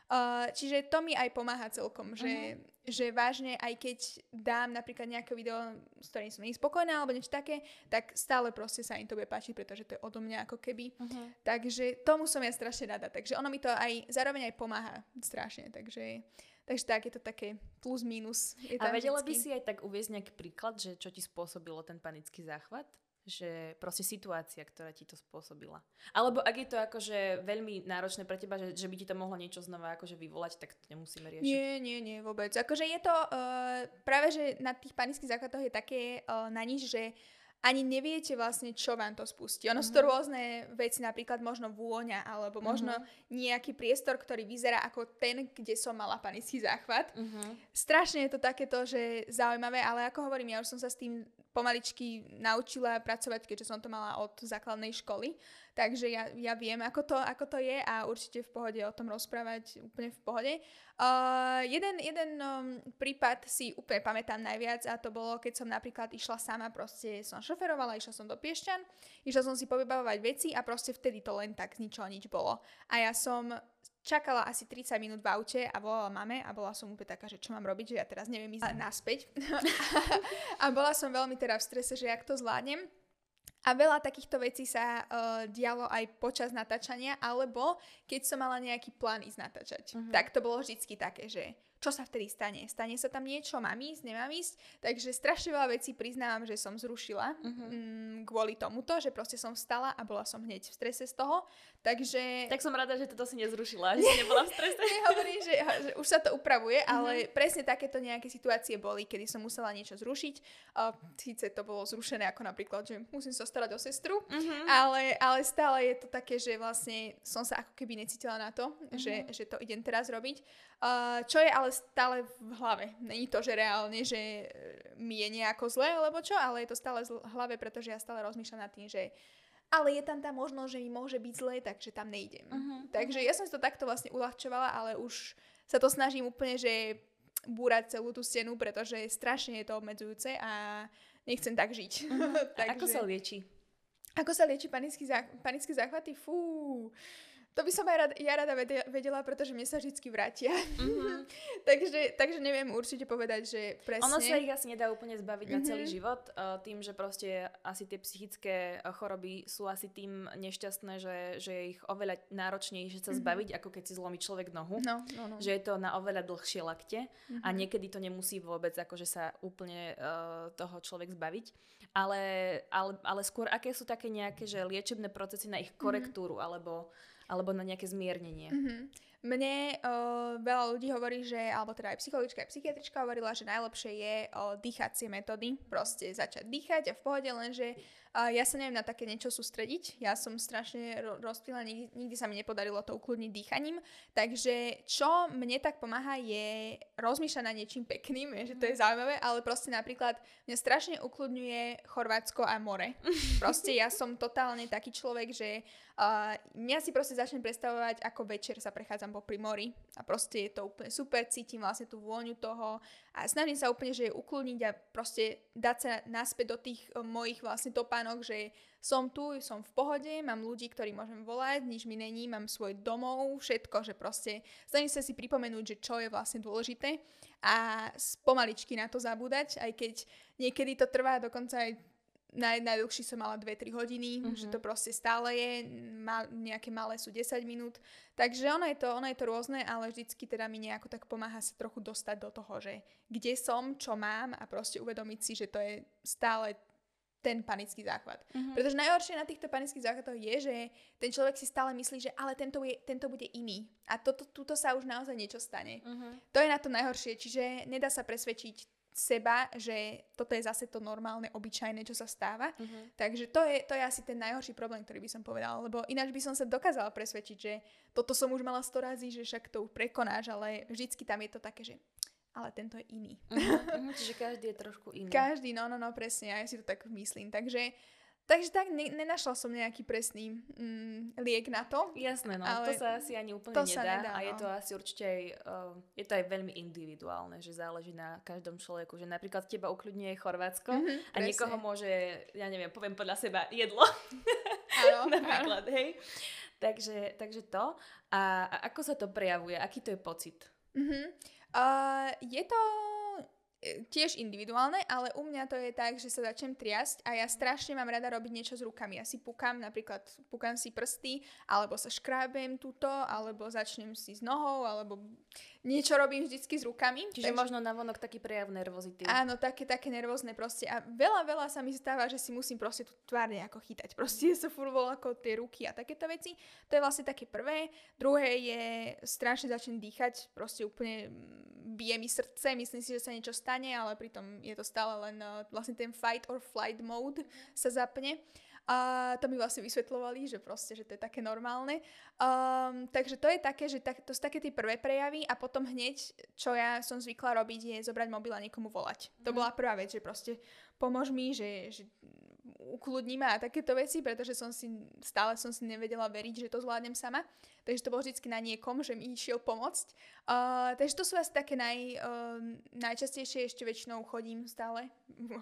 čiže to mi aj pomáha celkom, že, že vážne, aj keď dám napríklad nejaké video, s ktorým som spokojná alebo niečo také, tak stále proste sa im to bude páčiť, pretože to je odo mňa ako keby. Mhm. Takže tomu som ja strašne rada. Takže ono mi to aj zároveň aj pomáha strašne. Takže, takže tak, je to také plus minus. Je A vedela by vždycky. si aj tak uviezť nejaký príklad, že čo ti spôsobilo ten panický záchvat? Že proste situácia, ktorá ti to spôsobila. Alebo ak je to akože veľmi náročné pre teba, že, že by ti to mohlo niečo znova akože vyvolať, tak to nemusíme riešiť. Nie, nie, nie, vôbec. Akože je to, uh, práve že na tých panických záchvatoch je také uh, na nič, že ani neviete vlastne, čo vám to spustí. Ono sú to rôzne veci, napríklad možno vôňa, alebo možno nejaký priestor, ktorý vyzerá ako ten, kde som mala panický záchvat. Mhm. Strašne je to takéto, že zaujímavé, ale ako hovorím, ja už som sa s tým pomaličky naučila pracovať, keďže som to mala od základnej školy. Takže ja, ja viem, ako to, ako to je a určite v pohode o tom rozprávať úplne v pohode. Uh, jeden jeden um, prípad si úplne pamätám najviac a to bolo, keď som napríklad išla sama, proste som šoferovala, išla som do Piešťan, išla som si povybavovať veci a proste vtedy to len tak z ničoho nič bolo. A ja som čakala asi 30 minút v aute a volala mame a bola som úplne taká, že čo mám robiť, že ja teraz neviem ísť naspäť. a bola som veľmi teda v strese, že jak to zvládnem. A veľa takýchto vecí sa uh, dialo aj počas natáčania, alebo keď som mala nejaký plán ísť natáčať. Mhm. Tak to bolo vždycky také, že čo sa vtedy stane? Stane sa tam niečo? Mám ísť? Nemám ísť? Takže strašne veľa vecí priznávam, že som zrušila Mhm. mm, kvôli tomuto, že proste som vstala a bola som hneď v strese z toho. Takže... Tak som rada, že toto si nezrušila, že si nebola v strese. Nehovorím, že, že už sa to upravuje, Mhm. ale presne takéto nejaké situácie boli, kedy som musela niečo zrušiť. Uh, síce to bolo zrušené ako napríklad, že musím sa starať o sestru, Mhm. ale, ale stále je to také, že vlastne som sa ako keby necítila na to, že, Mhm. že to idem teraz robiť. Uh, čo je ale stále v hlave. Není to, že reálne, že e, mi je nejako zle, alebo čo, ale je to stále v hlave, pretože ja stále rozmýšľam nad tým, že ale je tam tá možnosť, že mi môže byť zle, takže tam nejdem. Mhm. Takže ja som si to takto vlastne uľahčovala, ale už sa to snažím úplne, že búrať celú tú stenu, pretože strašne je to obmedzujúce a nechcem tak žiť. A ako sa lieči? ako sa lieči panický zá, panické záchvaty? Fú, to by som aj rada, ja rada vedela, pretože mne sa vždy vrátia. Mhm. takže, takže neviem určite povedať, že presne. Ono sa ich asi nedá úplne zbaviť na celý Mhm. život, uh, tým, že proste asi tie psychické uh, choroby sú asi tým nešťastné, že, že je ich oveľa náročnejšie sa zbaviť, ako keď si zlomí človek nohu. No, no, no. Že je to na oveľa dlhšie lakte a Mhm. niekedy to nemusí vôbec akože sa úplne uh, toho človek zbaviť. Ale, ale, ale skôr aké sú také nejaké že liečebné procesy na ich korektúru alebo, alebo na nejaké zmiernenie. Mhm. Mne uh, veľa ľudí hovorí, že, alebo teda aj psychologička, aj psychiatrička hovorila, že najlepšie je uh, dýchacie metódy, proste začať dýchať a v pohode, lenže ja sa neviem na také niečo sústrediť, ja som strašne ro- rozptýlená, nikdy, nikdy sa mi nepodarilo to ukludniť dýchaním, takže čo mne tak pomáha je rozmýšľať nad niečím pekným, je, že to je zaujímavé, ale proste napríklad mňa strašne ukludňuje Chorvátsko a more. Proste ja som totálne taký človek, že uh, mňa si proste začnem predstavovať, ako večer sa prechádzam pri mori a proste je to úplne super, cítim vlastne tú vôňu toho. A snažím sa úplne, že ukloniť a proste dať sa naspäť do tých uh, mojich vlastne topánok, že som tu, som v pohode, mám ľudí, ktorí môžem volať, nič mi není, mám svoj domov, všetko, že proste snažím sa si pripomenúť, že čo je vlastne dôležité a pomaličky na to zabúdať, aj keď niekedy to trvá dokonca aj naj, najdlhší som mala 2-3 hodiny, uh-huh. že to proste stále je, ma, nejaké malé sú 10 minút, takže ono je, to, ono je to rôzne, ale vždycky teda mi nejako tak pomáha sa trochu dostať do toho, že kde som, čo mám a proste uvedomiť si, že to je stále ten panický záchvat. Uh-huh. Pretože najhoršie na týchto panických záchvatoch je, že ten človek si stále myslí, že ale tento, je, tento bude iný. A toto, tuto sa už naozaj niečo stane. Uh-huh. To je na to najhoršie, čiže nedá sa presvedčiť seba, že toto je zase to normálne, obyčajné, čo sa stáva. Uh-huh. Takže to je, to je asi ten najhorší problém, ktorý by som povedala, lebo ináč by som sa dokázala presvedčiť, že toto som už mala 100 razy, že však to prekonáš, ale vždycky tam je to také, že ale tento je iný. Uh-huh. Čiže každý je trošku iný. Každý, no, no, no, presne, ja si to tak myslím. Takže Takže tak, ne, nenašla som nejaký presný mm, liek na to. Jasné, no, ale to sa asi ani úplne to nedá, nedá a je no. to asi určite aj, uh, je to aj veľmi individuálne, že záleží na každom človeku, že napríklad teba ukľudňuje Chorvátsko mm-hmm, a presne. niekoho môže, ja neviem, poviem podľa seba, jedlo. Áno, napríklad, áno. hej. Takže, takže to. A, a ako sa to prejavuje? Aký to je pocit? Mm-hmm. Uh, je to E, tiež individuálne, ale u mňa to je tak, že sa začnem triasť a ja strašne mám rada robiť niečo s rukami. Ja si pukám, napríklad pukám si prsty, alebo sa škrábem túto, alebo začnem si s nohou, alebo niečo robím vždycky s rukami. Čiže takže... možno navonok taký prejav nervozity. Áno, také, také nervózne proste. A veľa, veľa sa mi stáva, že si musím proste tú tvár nejako chytať. Proste sa furt ako tie ruky a takéto veci. To je vlastne také prvé. Druhé je strašne začnem dýchať, proste úplne bije mi srdce, myslím si, že sa niečo stane, ale pritom je to stále len uh, vlastne ten fight or flight mode sa zapne. A to mi vlastne vysvetlovali, že proste, že to je také normálne. Um, takže to je také, že tak, to sú také tie prvé prejavy a potom hneď, čo ja som zvykla robiť, je zobrať mobil a niekomu volať. Mm. To mhm. bola prvá vec, že proste pomôž mi, že, že ukludní ma a takéto veci, pretože som si, stále som si nevedela veriť, že to zvládnem sama. Takže to bolo vždy na niekom, že mi išiel pomôcť. Uh, takže to sú asi také naj, uh, najčastejšie, ešte väčšinou chodím stále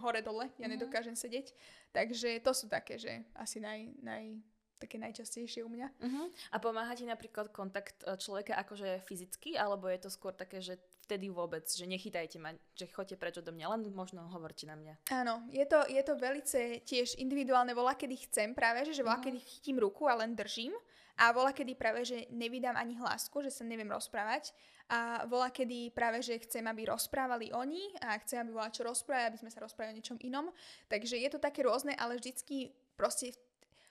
hore-dole, ja mm-hmm. nedokážem sedieť. Takže to sú také, že asi naj, naj, také najčastejšie u mňa. Uh-huh. A pomáha ti napríklad kontakt e, človeka akože fyzicky, alebo je to skôr také, že vtedy vôbec, že nechytajte ma, že choďte preč odo mňa, len možno hovorte na mňa. Áno, je to, je to velice tiež individuálne, volá kedy chcem práve, že, že volá uh-huh. kedy chytím ruku a len držím a volá kedy práve, že nevydám ani hlásku, že sa neviem rozprávať a volá kedy práve, že chcem, aby rozprávali oni a chcem, aby bola čo rozprávať, aby sme sa rozprávali o niečom inom. Takže je to také rôzne, ale vždycky proste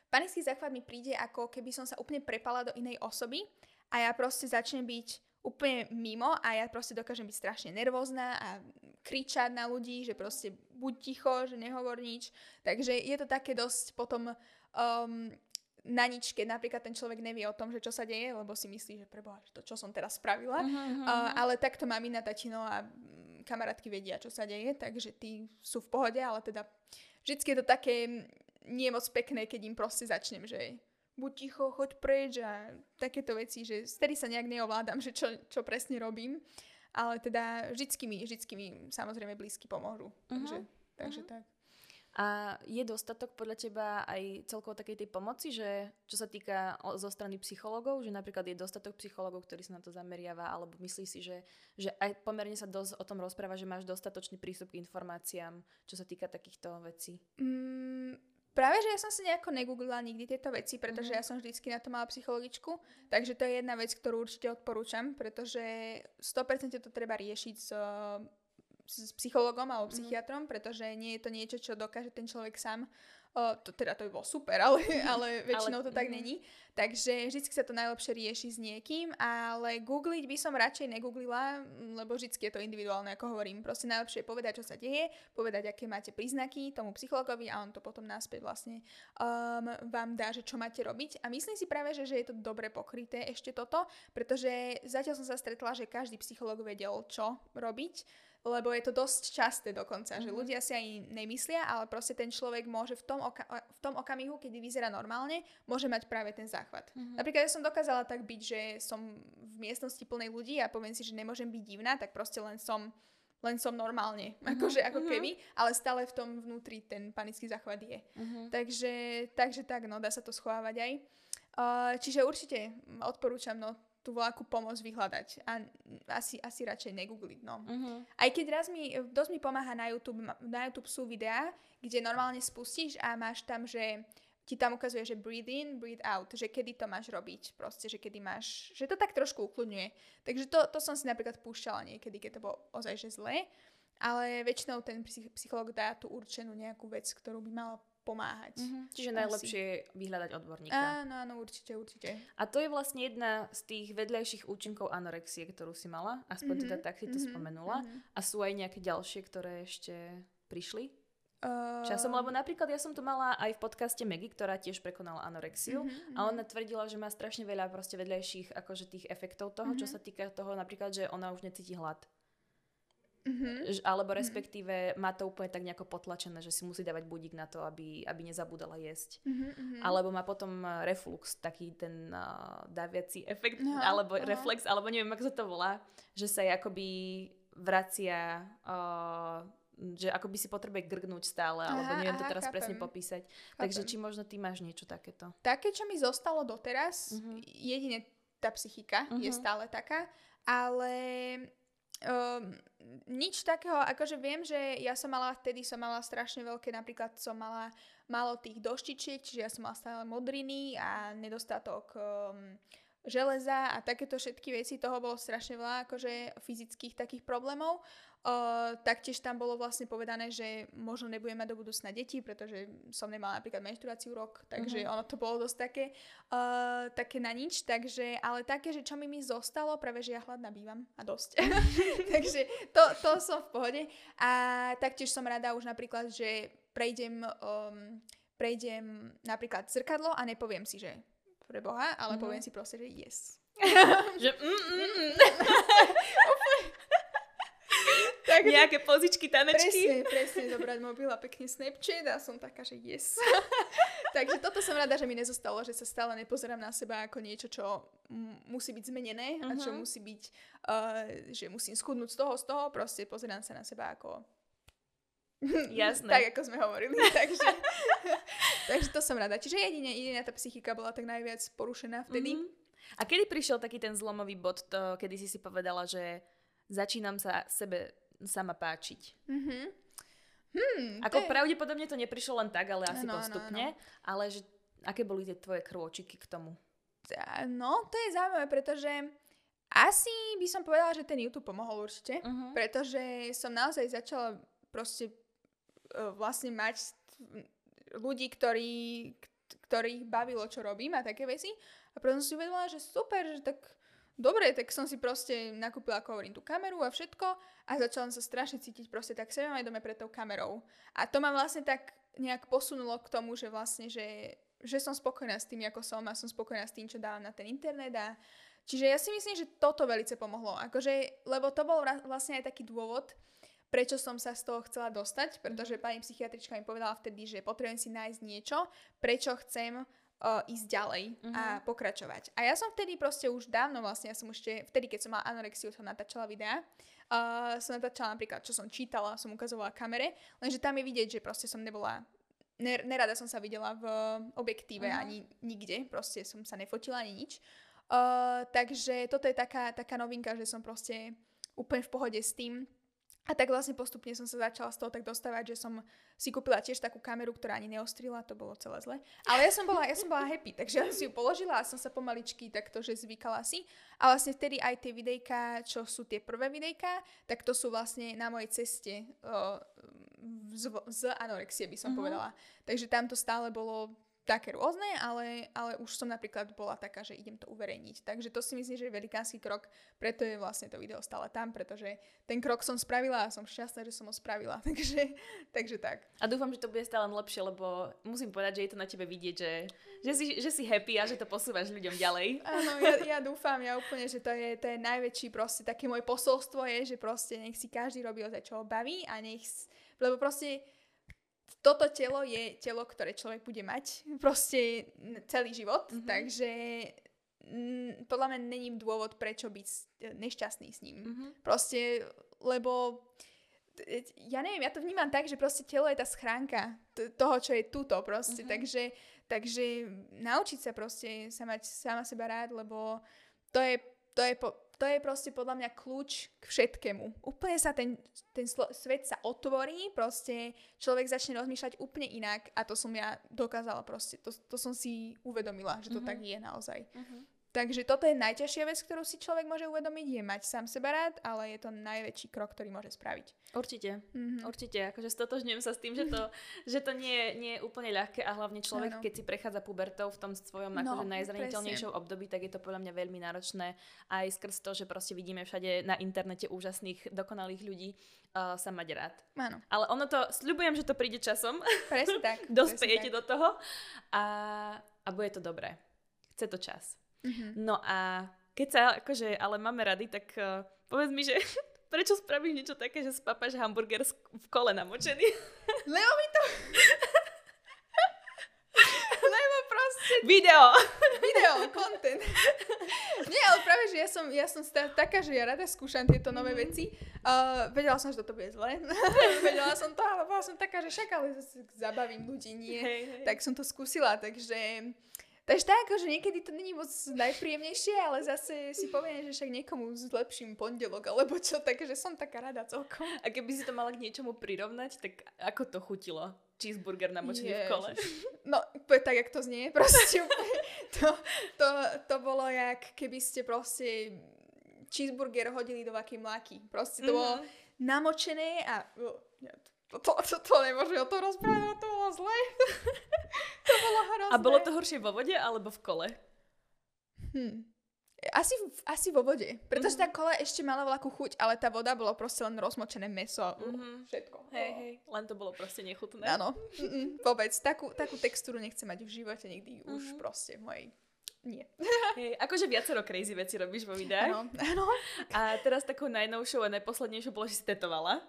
panický záchvat mi príde ako keby som sa úplne prepala do inej osoby a ja proste začnem byť úplne mimo a ja proste dokážem byť strašne nervózna a kričať na ľudí, že proste buď ticho, že nehovor nič. Takže je to také dosť potom um, na nič, keď napríklad ten človek nevie o tom, že čo sa deje, lebo si myslí, že preboha, že to čo som teraz spravila. Uh-huh. Uh, ale takto mamina, tatino a kamarátky vedia, čo sa deje, takže tí sú v pohode, ale teda vždycky je to také nie moc pekné, keď im proste začnem, že buď ticho, choď preč a takéto veci, že vtedy sa nejak neovládam, že čo, čo presne robím. Ale teda vždycky mi, vždycky mi samozrejme blízky pomôžu. Uh-huh. Takže, takže uh-huh. tak. A je dostatok podľa teba aj celkovo takej tej pomoci, že čo sa týka zo strany psychologov, že napríklad je dostatok psychologov, ktorí sa na to zameriava, alebo myslíš si, že, že aj pomerne sa dosť o tom rozpráva, že máš dostatočný prístup k informáciám, čo sa týka takýchto vecí? Mm, práve, že ja som si nejako negooglila nikdy tieto veci, pretože mm-hmm. ja som vždycky na to mala psychologičku, takže to je jedna vec, ktorú určite odporúčam, pretože 100% to treba riešiť s s psychologom alebo mhm. psychiatrom, pretože nie je to niečo, čo dokáže ten človek sám. O, to, teda to by bolo super, ale, ale väčšinou to tak mm. není. Takže vždy sa to najlepšie rieši s niekým, ale googliť by som radšej negooglila, lebo vždy je to individuálne, ako hovorím. Proste najlepšie je povedať, čo sa deje, povedať, aké máte príznaky tomu psychologovi a on to potom náspäť vlastne um, vám dá, že čo máte robiť. A myslím si práve, že, že je to dobre pokryté ešte toto, pretože zatiaľ som sa stretla, že každý psycholog vedel, čo robiť lebo je to dosť časté dokonca, mm-hmm. že Mhm. ľudia si aj nemyslia, ale proste ten človek môže v tom, oka- v tom okamihu, kedy vyzerá normálne, môže mať práve ten záchvat. Mhm. Napríklad ja som dokázala tak byť, že som v miestnosti plnej ľudí a poviem si, že nemôžem byť divná, tak proste len som len som normálne, akože ako mhm. keby, ale stále v tom vnútri ten panický záchvat je. Mhm. Takže, takže tak, no, dá sa to schovávať aj. Uh, čiže určite odporúčam, no, tú voľakú pomoc vyhľadať a asi, asi radšej negoogliť, no. Mhm. Aj keď raz mi, dosť mi pomáha na YouTube, na YouTube sú videá, kde normálne spustíš a máš tam, že ti tam ukazuje, že breathe in, breathe out, že kedy to máš robiť, proste, že kedy máš, že to tak trošku ukludňuje. Takže to, to som si napríklad púšťala niekedy, keď to bolo ozaj že zlé, ale väčšinou ten psych- psychológ dá tú určenú nejakú vec, ktorú by mala pomáhať. Mhm. Čiže Asi. najlepšie je vyhľadať odborníka. Áno, áno, určite, určite. A to je vlastne jedna z tých vedľajších účinkov anorexie, ktorú si mala. Aspoň Mhm, teda tak si to mhm, spomenula. mhm. A sú aj nejaké ďalšie, ktoré ešte prišli Uh, časom? Lebo napríklad ja som to mala aj v podcaste Megy, ktorá tiež prekonala anorexiu. mhm, A mhm. ona tvrdila, že má strašne veľa proste vedľajších akože tých efektov toho, čo Mhm. sa týka toho napríklad, že ona už necíti hlad. Mhm. Ž- Alebo respektíve má to úplne tak nejako potlačené, že si musí dávať budík na to, aby, aby nezabúdala jesť. Mhm, mhm. Alebo má potom uh, reflux, taký ten uh, daviaci efekt, Aha, alebo aha. reflex, alebo neviem, ako sa to volá, že sa akoby vracia, uh, že akoby si potrebuje grgnúť stále, alebo Aha, neviem to aha, teraz presne chápem. popísať. Takže Chápem. či možno ty máš niečo takéto. Také, čo mi zostalo doteraz, Mhm. jedine tá psychika je Mhm. stále taká, ale um, nič takého, akože viem, že ja som mala, vtedy som mala strašne veľké, napríklad som mala málo tých doštičiek, čiže ja som mala stále modriny a nedostatok um, železa a takéto všetky veci, toho bolo strašne veľa, akože fyzických takých problémov. Uh, taktiež tam bolo vlastne povedané, že možno nebudem mať do budúcna deti, pretože som nemala napríklad menštruáciu rok, takže Mhm. ono to bolo dosť také, uh, také na nič, takže, ale také, že čo mi mi zostalo, práve že ja hladná bývam a dosť. takže to, to som v pohode a taktiež som rada už napríklad, že prejdem, um, prejdem napríklad zrkadlo a nepoviem si, že pre Boha, ale Mhm. poviem si proste, že yes. že mm, mm, mm. Tak, Nejaké pozičky, tanečky. Presne, presne, zobrať mobil a pekne Snapchat a som taká, že yes. Takže toto som rada, že mi nezostalo, že sa stále nepozerám na seba ako niečo, čo m- musí byť zmenené a čo Mhm. musí byť, uh, že musím schudnúť z toho, z toho, proste pozerám sa na seba ako... Jasné. tak, ako sme hovorili, takže, takže to som rada. Čiže jedine, jedine tá psychika bola tak najviac porušená vtedy. Mhm. A kedy prišiel taký ten zlomový bod, to, kedy si si povedala, že začínam sa sebe sama páčiť? Mhm. Hmm, Ako je- pravdepodobne to neprišlo len tak, ale asi Áno, áno, postupne. Ale že, aké boli tie tvoje krôčiky k tomu? No, to je zaujímavé, pretože asi by som povedala, že ten YouTube pomohol určite, Uh-huh. pretože som naozaj začala proste vlastne mať ľudí, ktorí, ktorých bavilo, čo robím a také veci. A potom som si uvedomila, že super, že tak dobre, tak som si proste nakúpila, ako hovorím, tú kameru a všetko a začala som sa strašne cítiť proste tak sebavedomé pred tou kamerou. A to ma vlastne tak nejak posunulo k tomu, že vlastne, že, že som spokojná s tým, ako som a som spokojná s tým, čo dávam na ten internet a Čiže ja si myslím, že toto veľmi pomohlo. Akože, lebo to bol vlastne aj taký dôvod, prečo som sa z toho chcela dostať, pretože pani psychiatrička mi povedala vtedy, že potrebujem si nájsť niečo, prečo chcem uh, ísť ďalej a pokračovať. A ja som vtedy proste už dávno vlastne, ja som ešte, vtedy keď som mala anorexiu, som natáčala videá, uh, som natáčala napríklad, čo som čítala, som ukazovala kamere, lenže tam je vidieť, že proste som nebola ner- nerada som sa videla v objektíve Mhm. ani nikde, proste som sa nefotila ani nič. Uh, takže toto je taká, taká novinka, že som proste úplne v pohode s tým. A tak vlastne postupne som sa začala z toho tak dostávať, že som si kúpila tiež takú kameru, ktorá ani neostrila, to bolo celé zle. Ale ja som bola, ja som bola happy, takže ja si ju položila a som sa pomaličky takto, že zvykala si. A vlastne vtedy aj tie videjka, čo sú tie prvé videjka, tak to sú vlastne na mojej ceste uh, z, z anorexie, by som Mhm. povedala. Takže tam to stále bolo také rôzne, ale, ale už som napríklad bola taká, že idem to uverejniť. Takže to si myslím, že je velikánsky krok, preto je vlastne to video stále tam, pretože ten krok som spravila a som šťastná, že som ho spravila. Takže, takže tak. A dúfam, že to bude stále lepšie, lebo musím povedať, že je to na tebe vidieť, že že, si, že si happy a že to posúvaš ľuďom ďalej. Áno, ja, ja dúfam, ja úplne, že to je, to je najväčší proste, také moje posolstvo je, že proste nech si každý robí ozaj, čo ho baví a nech, lebo proste toto telo je telo, ktoré človek bude mať proste celý život, mm-hmm. takže m, podľa mňa není dôvod, prečo byť nešťastný s ním. Mm-hmm. Proste, lebo ja neviem, ja to vnímam tak, že proste telo je tá schránka t- toho, čo je tuto proste, mm-hmm. takže, takže naučiť sa proste sa mať sama seba rád, lebo to je, to je, po, to je proste podľa mňa kľúč k všetkému. Úplne sa ten, ten slo- svet sa otvorí, proste človek začne rozmýšľať úplne inak a to som ja dokázala proste, to, to som si uvedomila, že to mm-hmm. tak je naozaj. Mm-hmm. Takže toto je najťažšia vec, ktorú si človek môže uvedomiť, je mať sám seba rád, ale je to najväčší krok, ktorý môže spraviť. Určite, mm-hmm. určite. Akože stotožňujem sa s tým, že to, že to nie, nie je úplne ľahké a hlavne človek, ano. keď si prechádza pubertou v tom svojom no, akože najzraniteľnejšom období, tak je to podľa mňa veľmi náročné aj skrz to, že proste vidíme všade na internete úžasných, dokonalých ľudí uh, sa mať rád. Áno. Ale ono to, sľubujem, že to príde časom. Presne tak. Dospejete do toho a, a bude to dobré. Chce to čas. Mm-hmm. No a keď sa akože ale máme rady, tak uh, povedz mi, že prečo spravíš niečo také, že spapáš hamburger v kole namočený? Lebo mi to... Lebo proste... Video! Video, content. Nie, ale práve, že ja som, ja som stá, taká, že ja rada skúšam tieto nové mhm. veci. Uh, vedela som, že toto bude zle. vedela som to, ale bola som taká, že však ale zabavím ľudí, nie. Hey, hey. Tak som to skúsila, takže... Takže tak, akože niekedy to není moc najpríjemnejšie, ale zase si poviem, že však niekomu zlepším pondelok, alebo čo, takže som taká rada celkom. A keby si to mala k niečomu prirovnať, tak ako to chutilo? Cheeseburger namočený v kole. No, tak, jak to znie, proste to, to, to bolo jak keby ste proste cheeseburger hodili do vakej mláky. Proste to mm-hmm. bolo namočené a... To, to, to, to nemôžem o tom rozprávať, to bolo zle. to bolo hrozné. A bolo to horšie vo vode alebo v kole? Hm. Asi, asi vo vode. Pretože mm-hmm. tá kola ešte mala veľkú chuť, ale tá voda bolo proste len rozmočené meso a mm-hmm. všetko. Hej, hej. Len to bolo proste nechutné. Áno. Vôbec. Takú, takú textúru nechcem mať v živote nikdy mm-hmm. už mhm. proste v mojej nie. Hey, akože viacero crazy veci robíš vo videách. Áno, áno. A teraz takou najnovšou a najposlednejšou bolo, že si tetovala.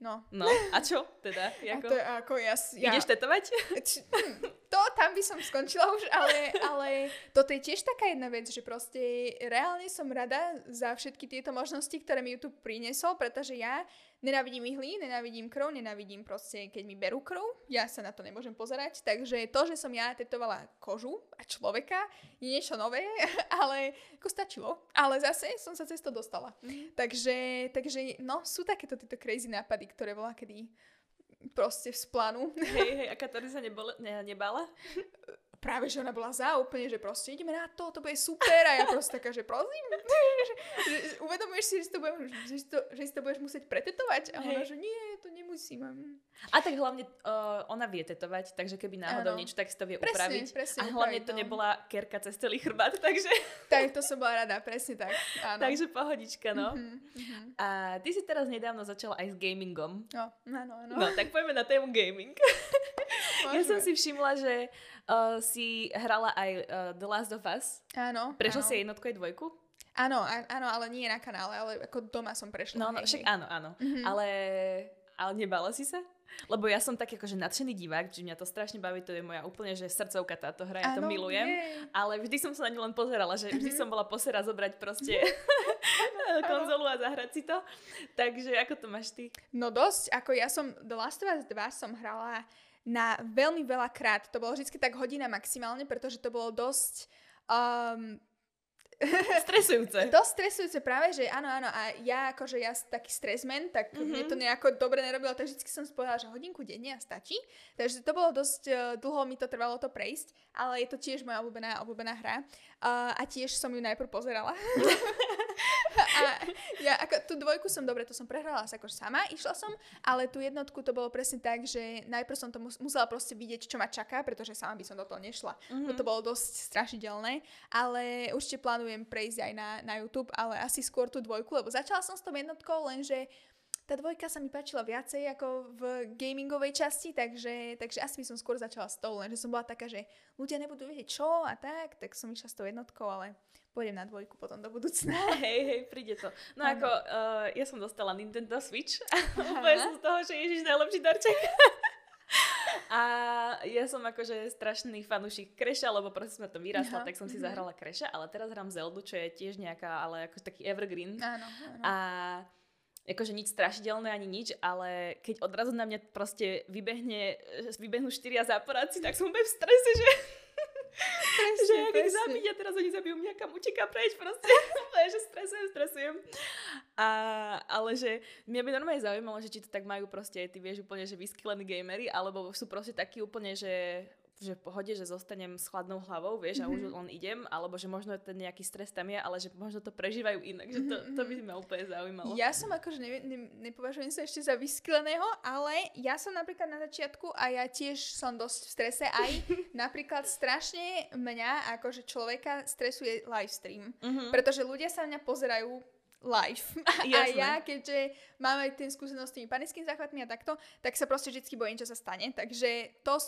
No. No, a čo teda? Jako... A to ako ja, ja... Ideš tetovať? Hm, to tam by som skončila už, ale, ale toto je tiež taká jedna vec, že proste reálne som rada za všetky tieto možnosti, ktoré mi YouTube priniesol, pretože ja Nenávidím ihly, nenávidím krv, nenávidím proste, keď mi berú krv. Ja sa na to nemôžem pozerať. Takže to, že som ja tetovala kožu a človeka, je niečo nové, ale ako stačilo. Ale zase som sa cez to dostala. Mm-hmm. Takže, takže no, sú takéto tieto crazy nápady, ktoré bola kedy proste z plánu. Hej, hej, a Katarína sa nebole, ne, nebala? práve, že ona bola za úplne, že proste ideme na to, to bude super a ja proste taká, že prosím, že, že, uvedomuješ si, že si, to budem, že, si to, že si to budeš musieť pretetovať a ona, že nie, to nemusím. A tak hlavne uh, ona vie tetovať, takže keby náhodou ano. niečo, tak si to vie presne, upraviť. Presne, a hlavne upraviť, to no. nebola kerka cez celý chrbát, takže... Tak to som bola rada, presne tak. Áno. takže pohodička, no. Uh-huh, uh-huh. A ty si teraz nedávno začala aj s gamingom. No, áno, áno. No, tak poďme na tému gaming. ja som si všimla, že uh, si hrala aj uh, The Last of Us. Áno. Prešla áno. si jednotku aj dvojku? Áno, áno, ale nie na kanále, ale ako doma som prešla. No, no však áno, áno. Mm-hmm. Ale, ale nebala si sa? Lebo ja som taký akože nadšený divák, že mňa to strašne baví, to je moja úplne, že srdcovka táto hra, ja to milujem. Je. Ale vždy som sa na ňu len pozerala, že vždy mhm. som bola posera zobrať proste konzolu a zahrať si to. Takže ako to máš ty? No dosť, ako ja som The Last of Us 2 som hrala na veľmi veľa krát. To bolo vždy tak hodina maximálne, pretože to bolo dosť... Um, stresujúce. Dosť stresujúce práve, že áno, áno. A ja akože ja taký stresmen, tak mm-hmm. mne to nejako dobre nerobilo, tak vždy som spovedala, že hodinku denne a stačí. Takže to bolo dosť uh, dlho mi to trvalo to prejsť, ale je to tiež moja obľúbená, obľúbená hra. Uh, a tiež som ju najprv pozerala. a ja ako tú dvojku som, dobre, to som prehrala sa akož sama, išla som, ale tú jednotku to bolo presne tak, že najprv som to mus- musela proste vidieť, čo ma čaká, pretože sama by som do toho nešla. Mm-hmm. To bolo dosť strašidelné, ale určite plánujem prejsť aj na, na YouTube, ale asi skôr tú dvojku, lebo začala som s tou jednotkou, lenže tá dvojka sa mi páčila viacej ako v gamingovej časti, takže, takže asi by som skôr začala s tou, lenže som bola taká, že ľudia nebudú vedieť čo a tak, tak som išla s tou jednotkou, ale pôjdem na dvojku potom do budúcna. Hej, hej, príde to. No ano. ako, uh, ja som dostala Nintendo Switch. Úplne som z toho, že Ježiš najlepší darček. A ja som akože strašný fanúšik Kreša, lebo proste sme to vyrastla, tak som si mhm. zahrala Kreša, ale teraz hrám Zeldu, čo je tiež nejaká, ale ako taký evergreen. Áno, áno. A akože nič strašidelné ani nič, ale keď odrazu na mňa proste vybehne, vybehnú štyria záporáci, tak som úplne v strese, že presne, že ich zabiť a teraz oni zabijú mňa, kam uteká preč proste. že stresujem, stresujem. A, ale že mňa by normálne zaujímalo, že či to tak majú proste, ty vieš úplne, že vyskylení gamery, alebo sú proste takí úplne, že že v pohode, že zostanem s chladnou hlavou, vieš, a už mhm. len idem, alebo že možno ten nejaký stres tam je, ale že možno to prežívajú inak, že to, to by mhm, ma úplne zaujímalo. Ja som akože ne, ne, nepovažujem sa ešte za vyskleného, ale ja som napríklad na začiatku a ja tiež som dosť v strese aj napríklad strašne mňa akože človeka stresuje livestream, mm-hmm. pretože ľudia sa na mňa pozerajú live. A ja, keďže máme ten skúsenosť s tými panickými záchvatmi a takto, tak sa proste vždy bojím, čo sa stane. Takže to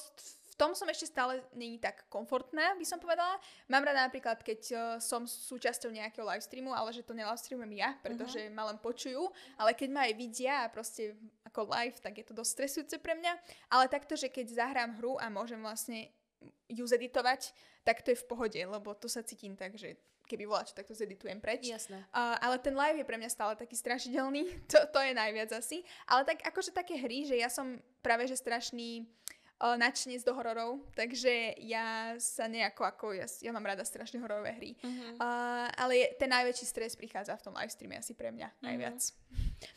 tom som ešte stále není tak komfortná, by som povedala. Mám rada napríklad, keď uh, som súčasťou nejakého live streamu, ale že to nelivestreamujem ja, pretože uh-huh. ma len počujú, ale keď ma aj vidia a proste ako live, tak je to dosť stresujúce pre mňa. Ale takto, že keď zahrám hru a môžem vlastne ju zeditovať, tak to je v pohode, lebo to sa cítim tak, že keby čo, tak to zeditujem preč. Jasné. Uh, ale ten live je pre mňa stále taký strašidelný, to, to je najviac asi. Ale tak akože také hry, že ja som práve že strašný uh, načnec do hororov, takže ja sa nejako ako, ja, ja mám rada strašne hororové hry. Uh-huh. Uh, ale je, ten najväčší stres prichádza v tom live streame asi pre mňa uh-huh. najviac.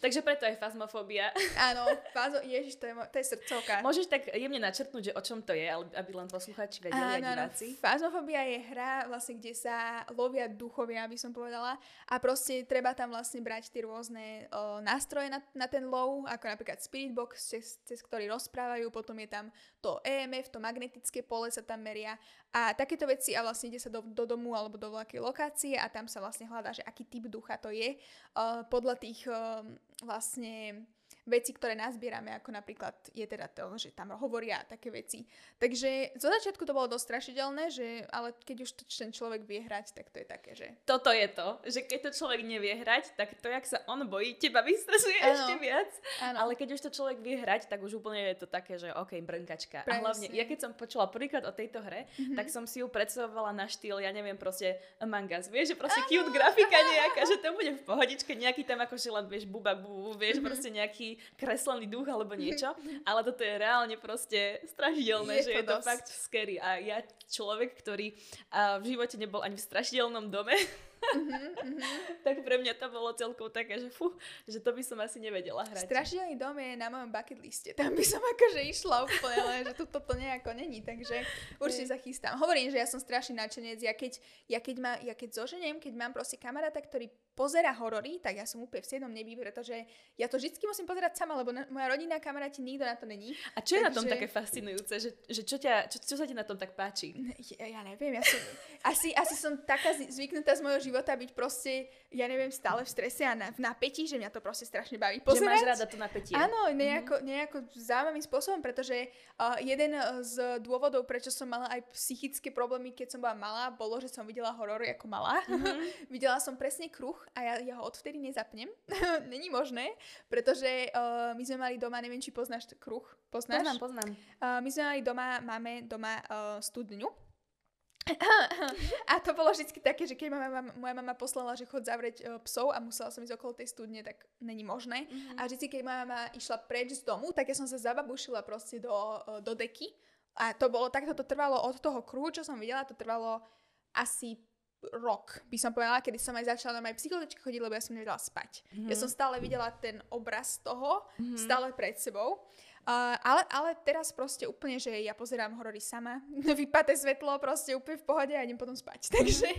Takže preto je fazmofóbia. Áno, fázo, ježiš, to je, to je srdcovka. Môžeš tak jemne načrtnúť, že o čom to je, aby len posluchači vedeli a diváci. Fazmofóbia je hra, vlastne, kde sa lovia duchovia, aby som povedala. A proste treba tam vlastne brať tie rôzne o, nástroje na, na ten lov, ako napríklad Spirit Box, cez, cez ktorý rozprávajú, potom je tam to EMF, to magnetické pole sa tam meria a takéto veci a vlastne ide sa do, do domu alebo do veľkej lokácie a tam sa vlastne hľadá, že aký typ ducha to je uh, podľa tých uh, vlastne veci, ktoré nazbierame, ako napríklad je teda to, že tam hovoria také veci. Takže zo začiatku to bolo dosť strašidelné, že, ale keď už to ten človek vie hrať, tak to je také, že... Toto je to, že keď to človek nevie hrať, tak to, jak sa on bojí, teba vystresuje ano. ešte viac. Ano. Ale keď už to človek vie hrať, tak už úplne je to také, že OK, brnkačka. Presne. A hlavne, ja keď som počula prvýkrát o tejto hre, mm-hmm. tak som si ju predstavovala na štýl, ja neviem, proste Among Us, vieš, že proste ano. cute grafika nejaká, že to bude v pohodičke, nejaký tam akože len, vieš, buba, bu, vieš, mm-hmm. proste nejaký kreslený duch alebo niečo, ale toto je reálne proste strašidelné, je že to je to fakt scary. A ja človek, ktorý uh, v živote nebol ani v strašidelnom dome, mm-hmm, tak pre mňa to bolo celkom také, že fú, že to by som asi nevedela hrať. Strašidelný dom je na mojom bucket liste. Tam by som akože išla úplne, ale že toto nejako není, takže určite sa chystám. Hovorím, že ja som strašný nadšenec. Ja keď, ja keď, ma, ja keď zoženiem, keď mám proste kamaráta, ktorý pozera horory, tak ja som úplne v siedmom nebi, pretože ja to vždy musím pozerať sama, lebo na, moja rodina kamaráti nikto na to není. A čo je Takže... na tom také fascinujúce, že, že čo, ťa, čo, čo sa ti na tom tak páči? Ja, ja neviem, ja som, asi, asi som taká zvyknutá z môjho života byť proste, ja neviem, stále v strese a na, v napätí, že mňa to proste strašne baví pozerať. Že máš rada to napätie. Áno, nejako, mm-hmm. nejako zaujímavým spôsobom, pretože uh, jeden z dôvodov, prečo som mala aj psychické problémy, keď som bola malá, bolo, že som videla horory ako malá. Mm-hmm. videla som presne kruh a ja, ja ho odvtedy nezapnem. Není možné, pretože uh, my sme mali doma, neviem, či poznáš kruh. Poznáš? Poznám, poznám. Uh, my sme mali doma, máme doma uh, studňu a to bolo vždy také, že keď ma mama, moja mama poslala, že chod zavrieť uh, psov a musela som ísť okolo tej studne, tak není možné. Mm-hmm. A vždy, keď moja mama išla preč z domu, tak ja som sa zababušila proste do, uh, do deky. A to bolo, takto to trvalo od toho kruhu, čo som videla, to trvalo asi rok, by som povedala, kedy som aj začala aj psychologička chodiť, lebo ja som nevedela spať. Mm-hmm. Ja som stále videla ten obraz toho, mm-hmm. stále pred sebou. Ale, ale teraz proste úplne, že ja pozerám horory sama, vypaté svetlo, proste úplne v pohode a idem potom spať. Takže...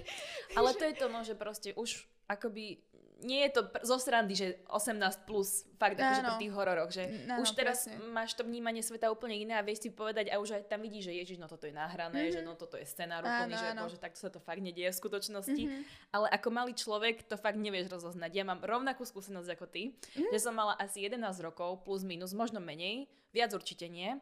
Ale to je to, no, že proste už akoby nie je to pr- zo srandy, že 18 plus, fakt akože pri tých hororoch, že Áno, už teraz presne. máš to vnímanie sveta úplne iné a vieš si povedať a už aj tam vidíš, že ježiš, no toto je nahrané, že no toto je scenár úplný, Mhm. Že, áno. Mhm. ako, že takto sa to fakt nedieje v skutočnosti. Ale ako malý človek to fakt nevieš rozoznať. Ja mám rovnakú skúsenosť ako ty, Mhm. že som mala asi 11 rokov, plus minus, možno menej, viac určite nie.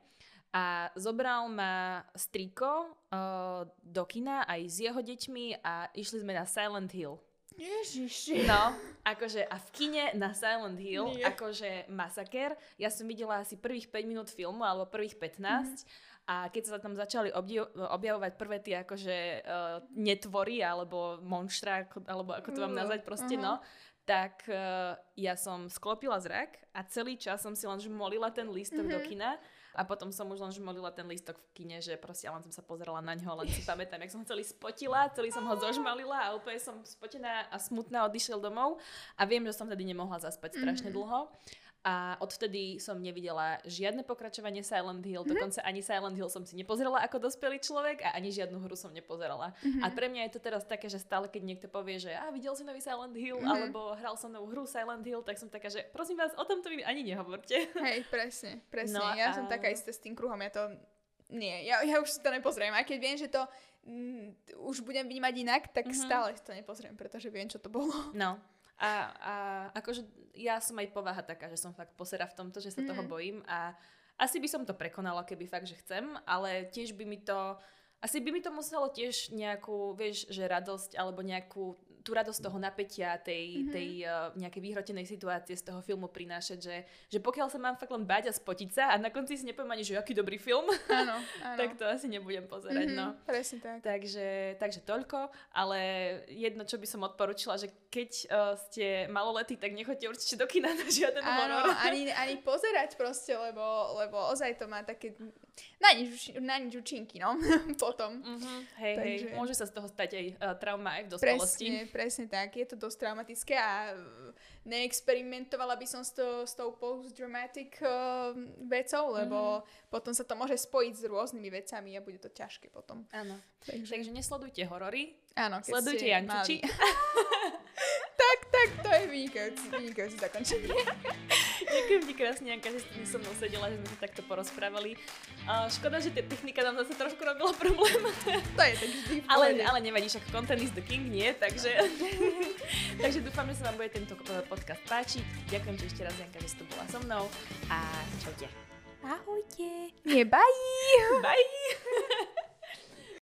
A zobral ma striko uh, do kina aj s jeho deťmi a išli sme na Silent Hill. Ježiši. No, akože a v kine na Silent Hill, Nie. akože masaker. Ja som videla asi prvých 5 minút filmu, alebo prvých 15. A keď sa tam začali obdiv- objavovať prvé tie akože uh, netvory, alebo monštra, ako, alebo ako to mám Uh, nazvať proste, aha. no, tak uh, ja som sklopila zrak a celý čas som si len žmolila ten lístok do kina a potom som už len žmolila ten lístok v kine, že proste len som sa pozerala na ňo, len si pamätám, jak som ho celý spotila, celý som ho zožmalila a úplne som spotená a smutná odišiel domov a viem, že som tedy nemohla zaspať strašne dlho. A odvtedy som nevidela žiadne pokračovanie Silent Hill, dokonca ani Silent Hill som si nepozerala ako dospelý človek a ani žiadnu hru som nepozerala. A pre mňa je to teraz také, že stále keď niekto povie, že a videl si nový Silent Hill, alebo hral som novú hru Silent Hill, tak som taká, že prosím vás, o tomto mi ani nehovorte. Hej, presne, presne. No ja a- som taká isté s tým kruhom, ja to... Nie, ja, ja už si to nepozriem. A keď viem, že to mm, už budem vnímať inak, tak Mhm. stále si to nepozriem, pretože viem, čo to bolo. No. A, a akože ja som aj povaha taká, že som fakt posera v tomto, že sa toho bojím a asi by som to prekonala, keby fakt, že chcem, ale tiež by mi to, asi by mi to muselo tiež nejakú, vieš, že radosť alebo nejakú tú radosť toho napätia, tej, mm-hmm. tej uh, nejakej vyhrotenej situácie z toho filmu prinášať, že, že pokiaľ sa mám fakt len báť a spotiť sa a na konci si nepoviem ani, že aký dobrý film, Áno, áno. tak to asi nebudem pozerať, Mhm, no. Presne tak. Takže, takže toľko, ale jedno, čo by som odporúčila, že keď uh, ste maloletí, tak nechoďte určite do kina na žiaden Áno, horor. ani, ani pozerať proste, lebo, lebo ozaj to má také na nič, na nič účinky, no, potom. Mhm, hej, hej, Takže- môže sa z toho stať aj uh, trauma aj v dospelosti. Presne, presne tak. Je to dosť traumatické a uh, neexperimentovala by som s, to, s tou post-dramatic uh, vecou, lebo potom sa to môže spojiť s rôznymi vecami a bude to ťažké potom. Áno. Takže, Takže nesledujte horory, áno, keď sledujte Jančiči. tak, tak, to je vynikajúci, vynikajúci zakončenie. Ďakujem ti krásne, Janka, že si so mnou sedela, že sme sa takto porozprávali. Uh, škoda, že tá technika nám zase trošku robila problém. To je tak vždy Ale, ale nevadí, však content is the king, nie? Takže, takže dúfam, že sa vám bude tento eh, podcast páčiť. Ďakujem ti ešte raz, Janka, že si tu bola so mnou a čaute. Ahojte. Nie, bye. Bye!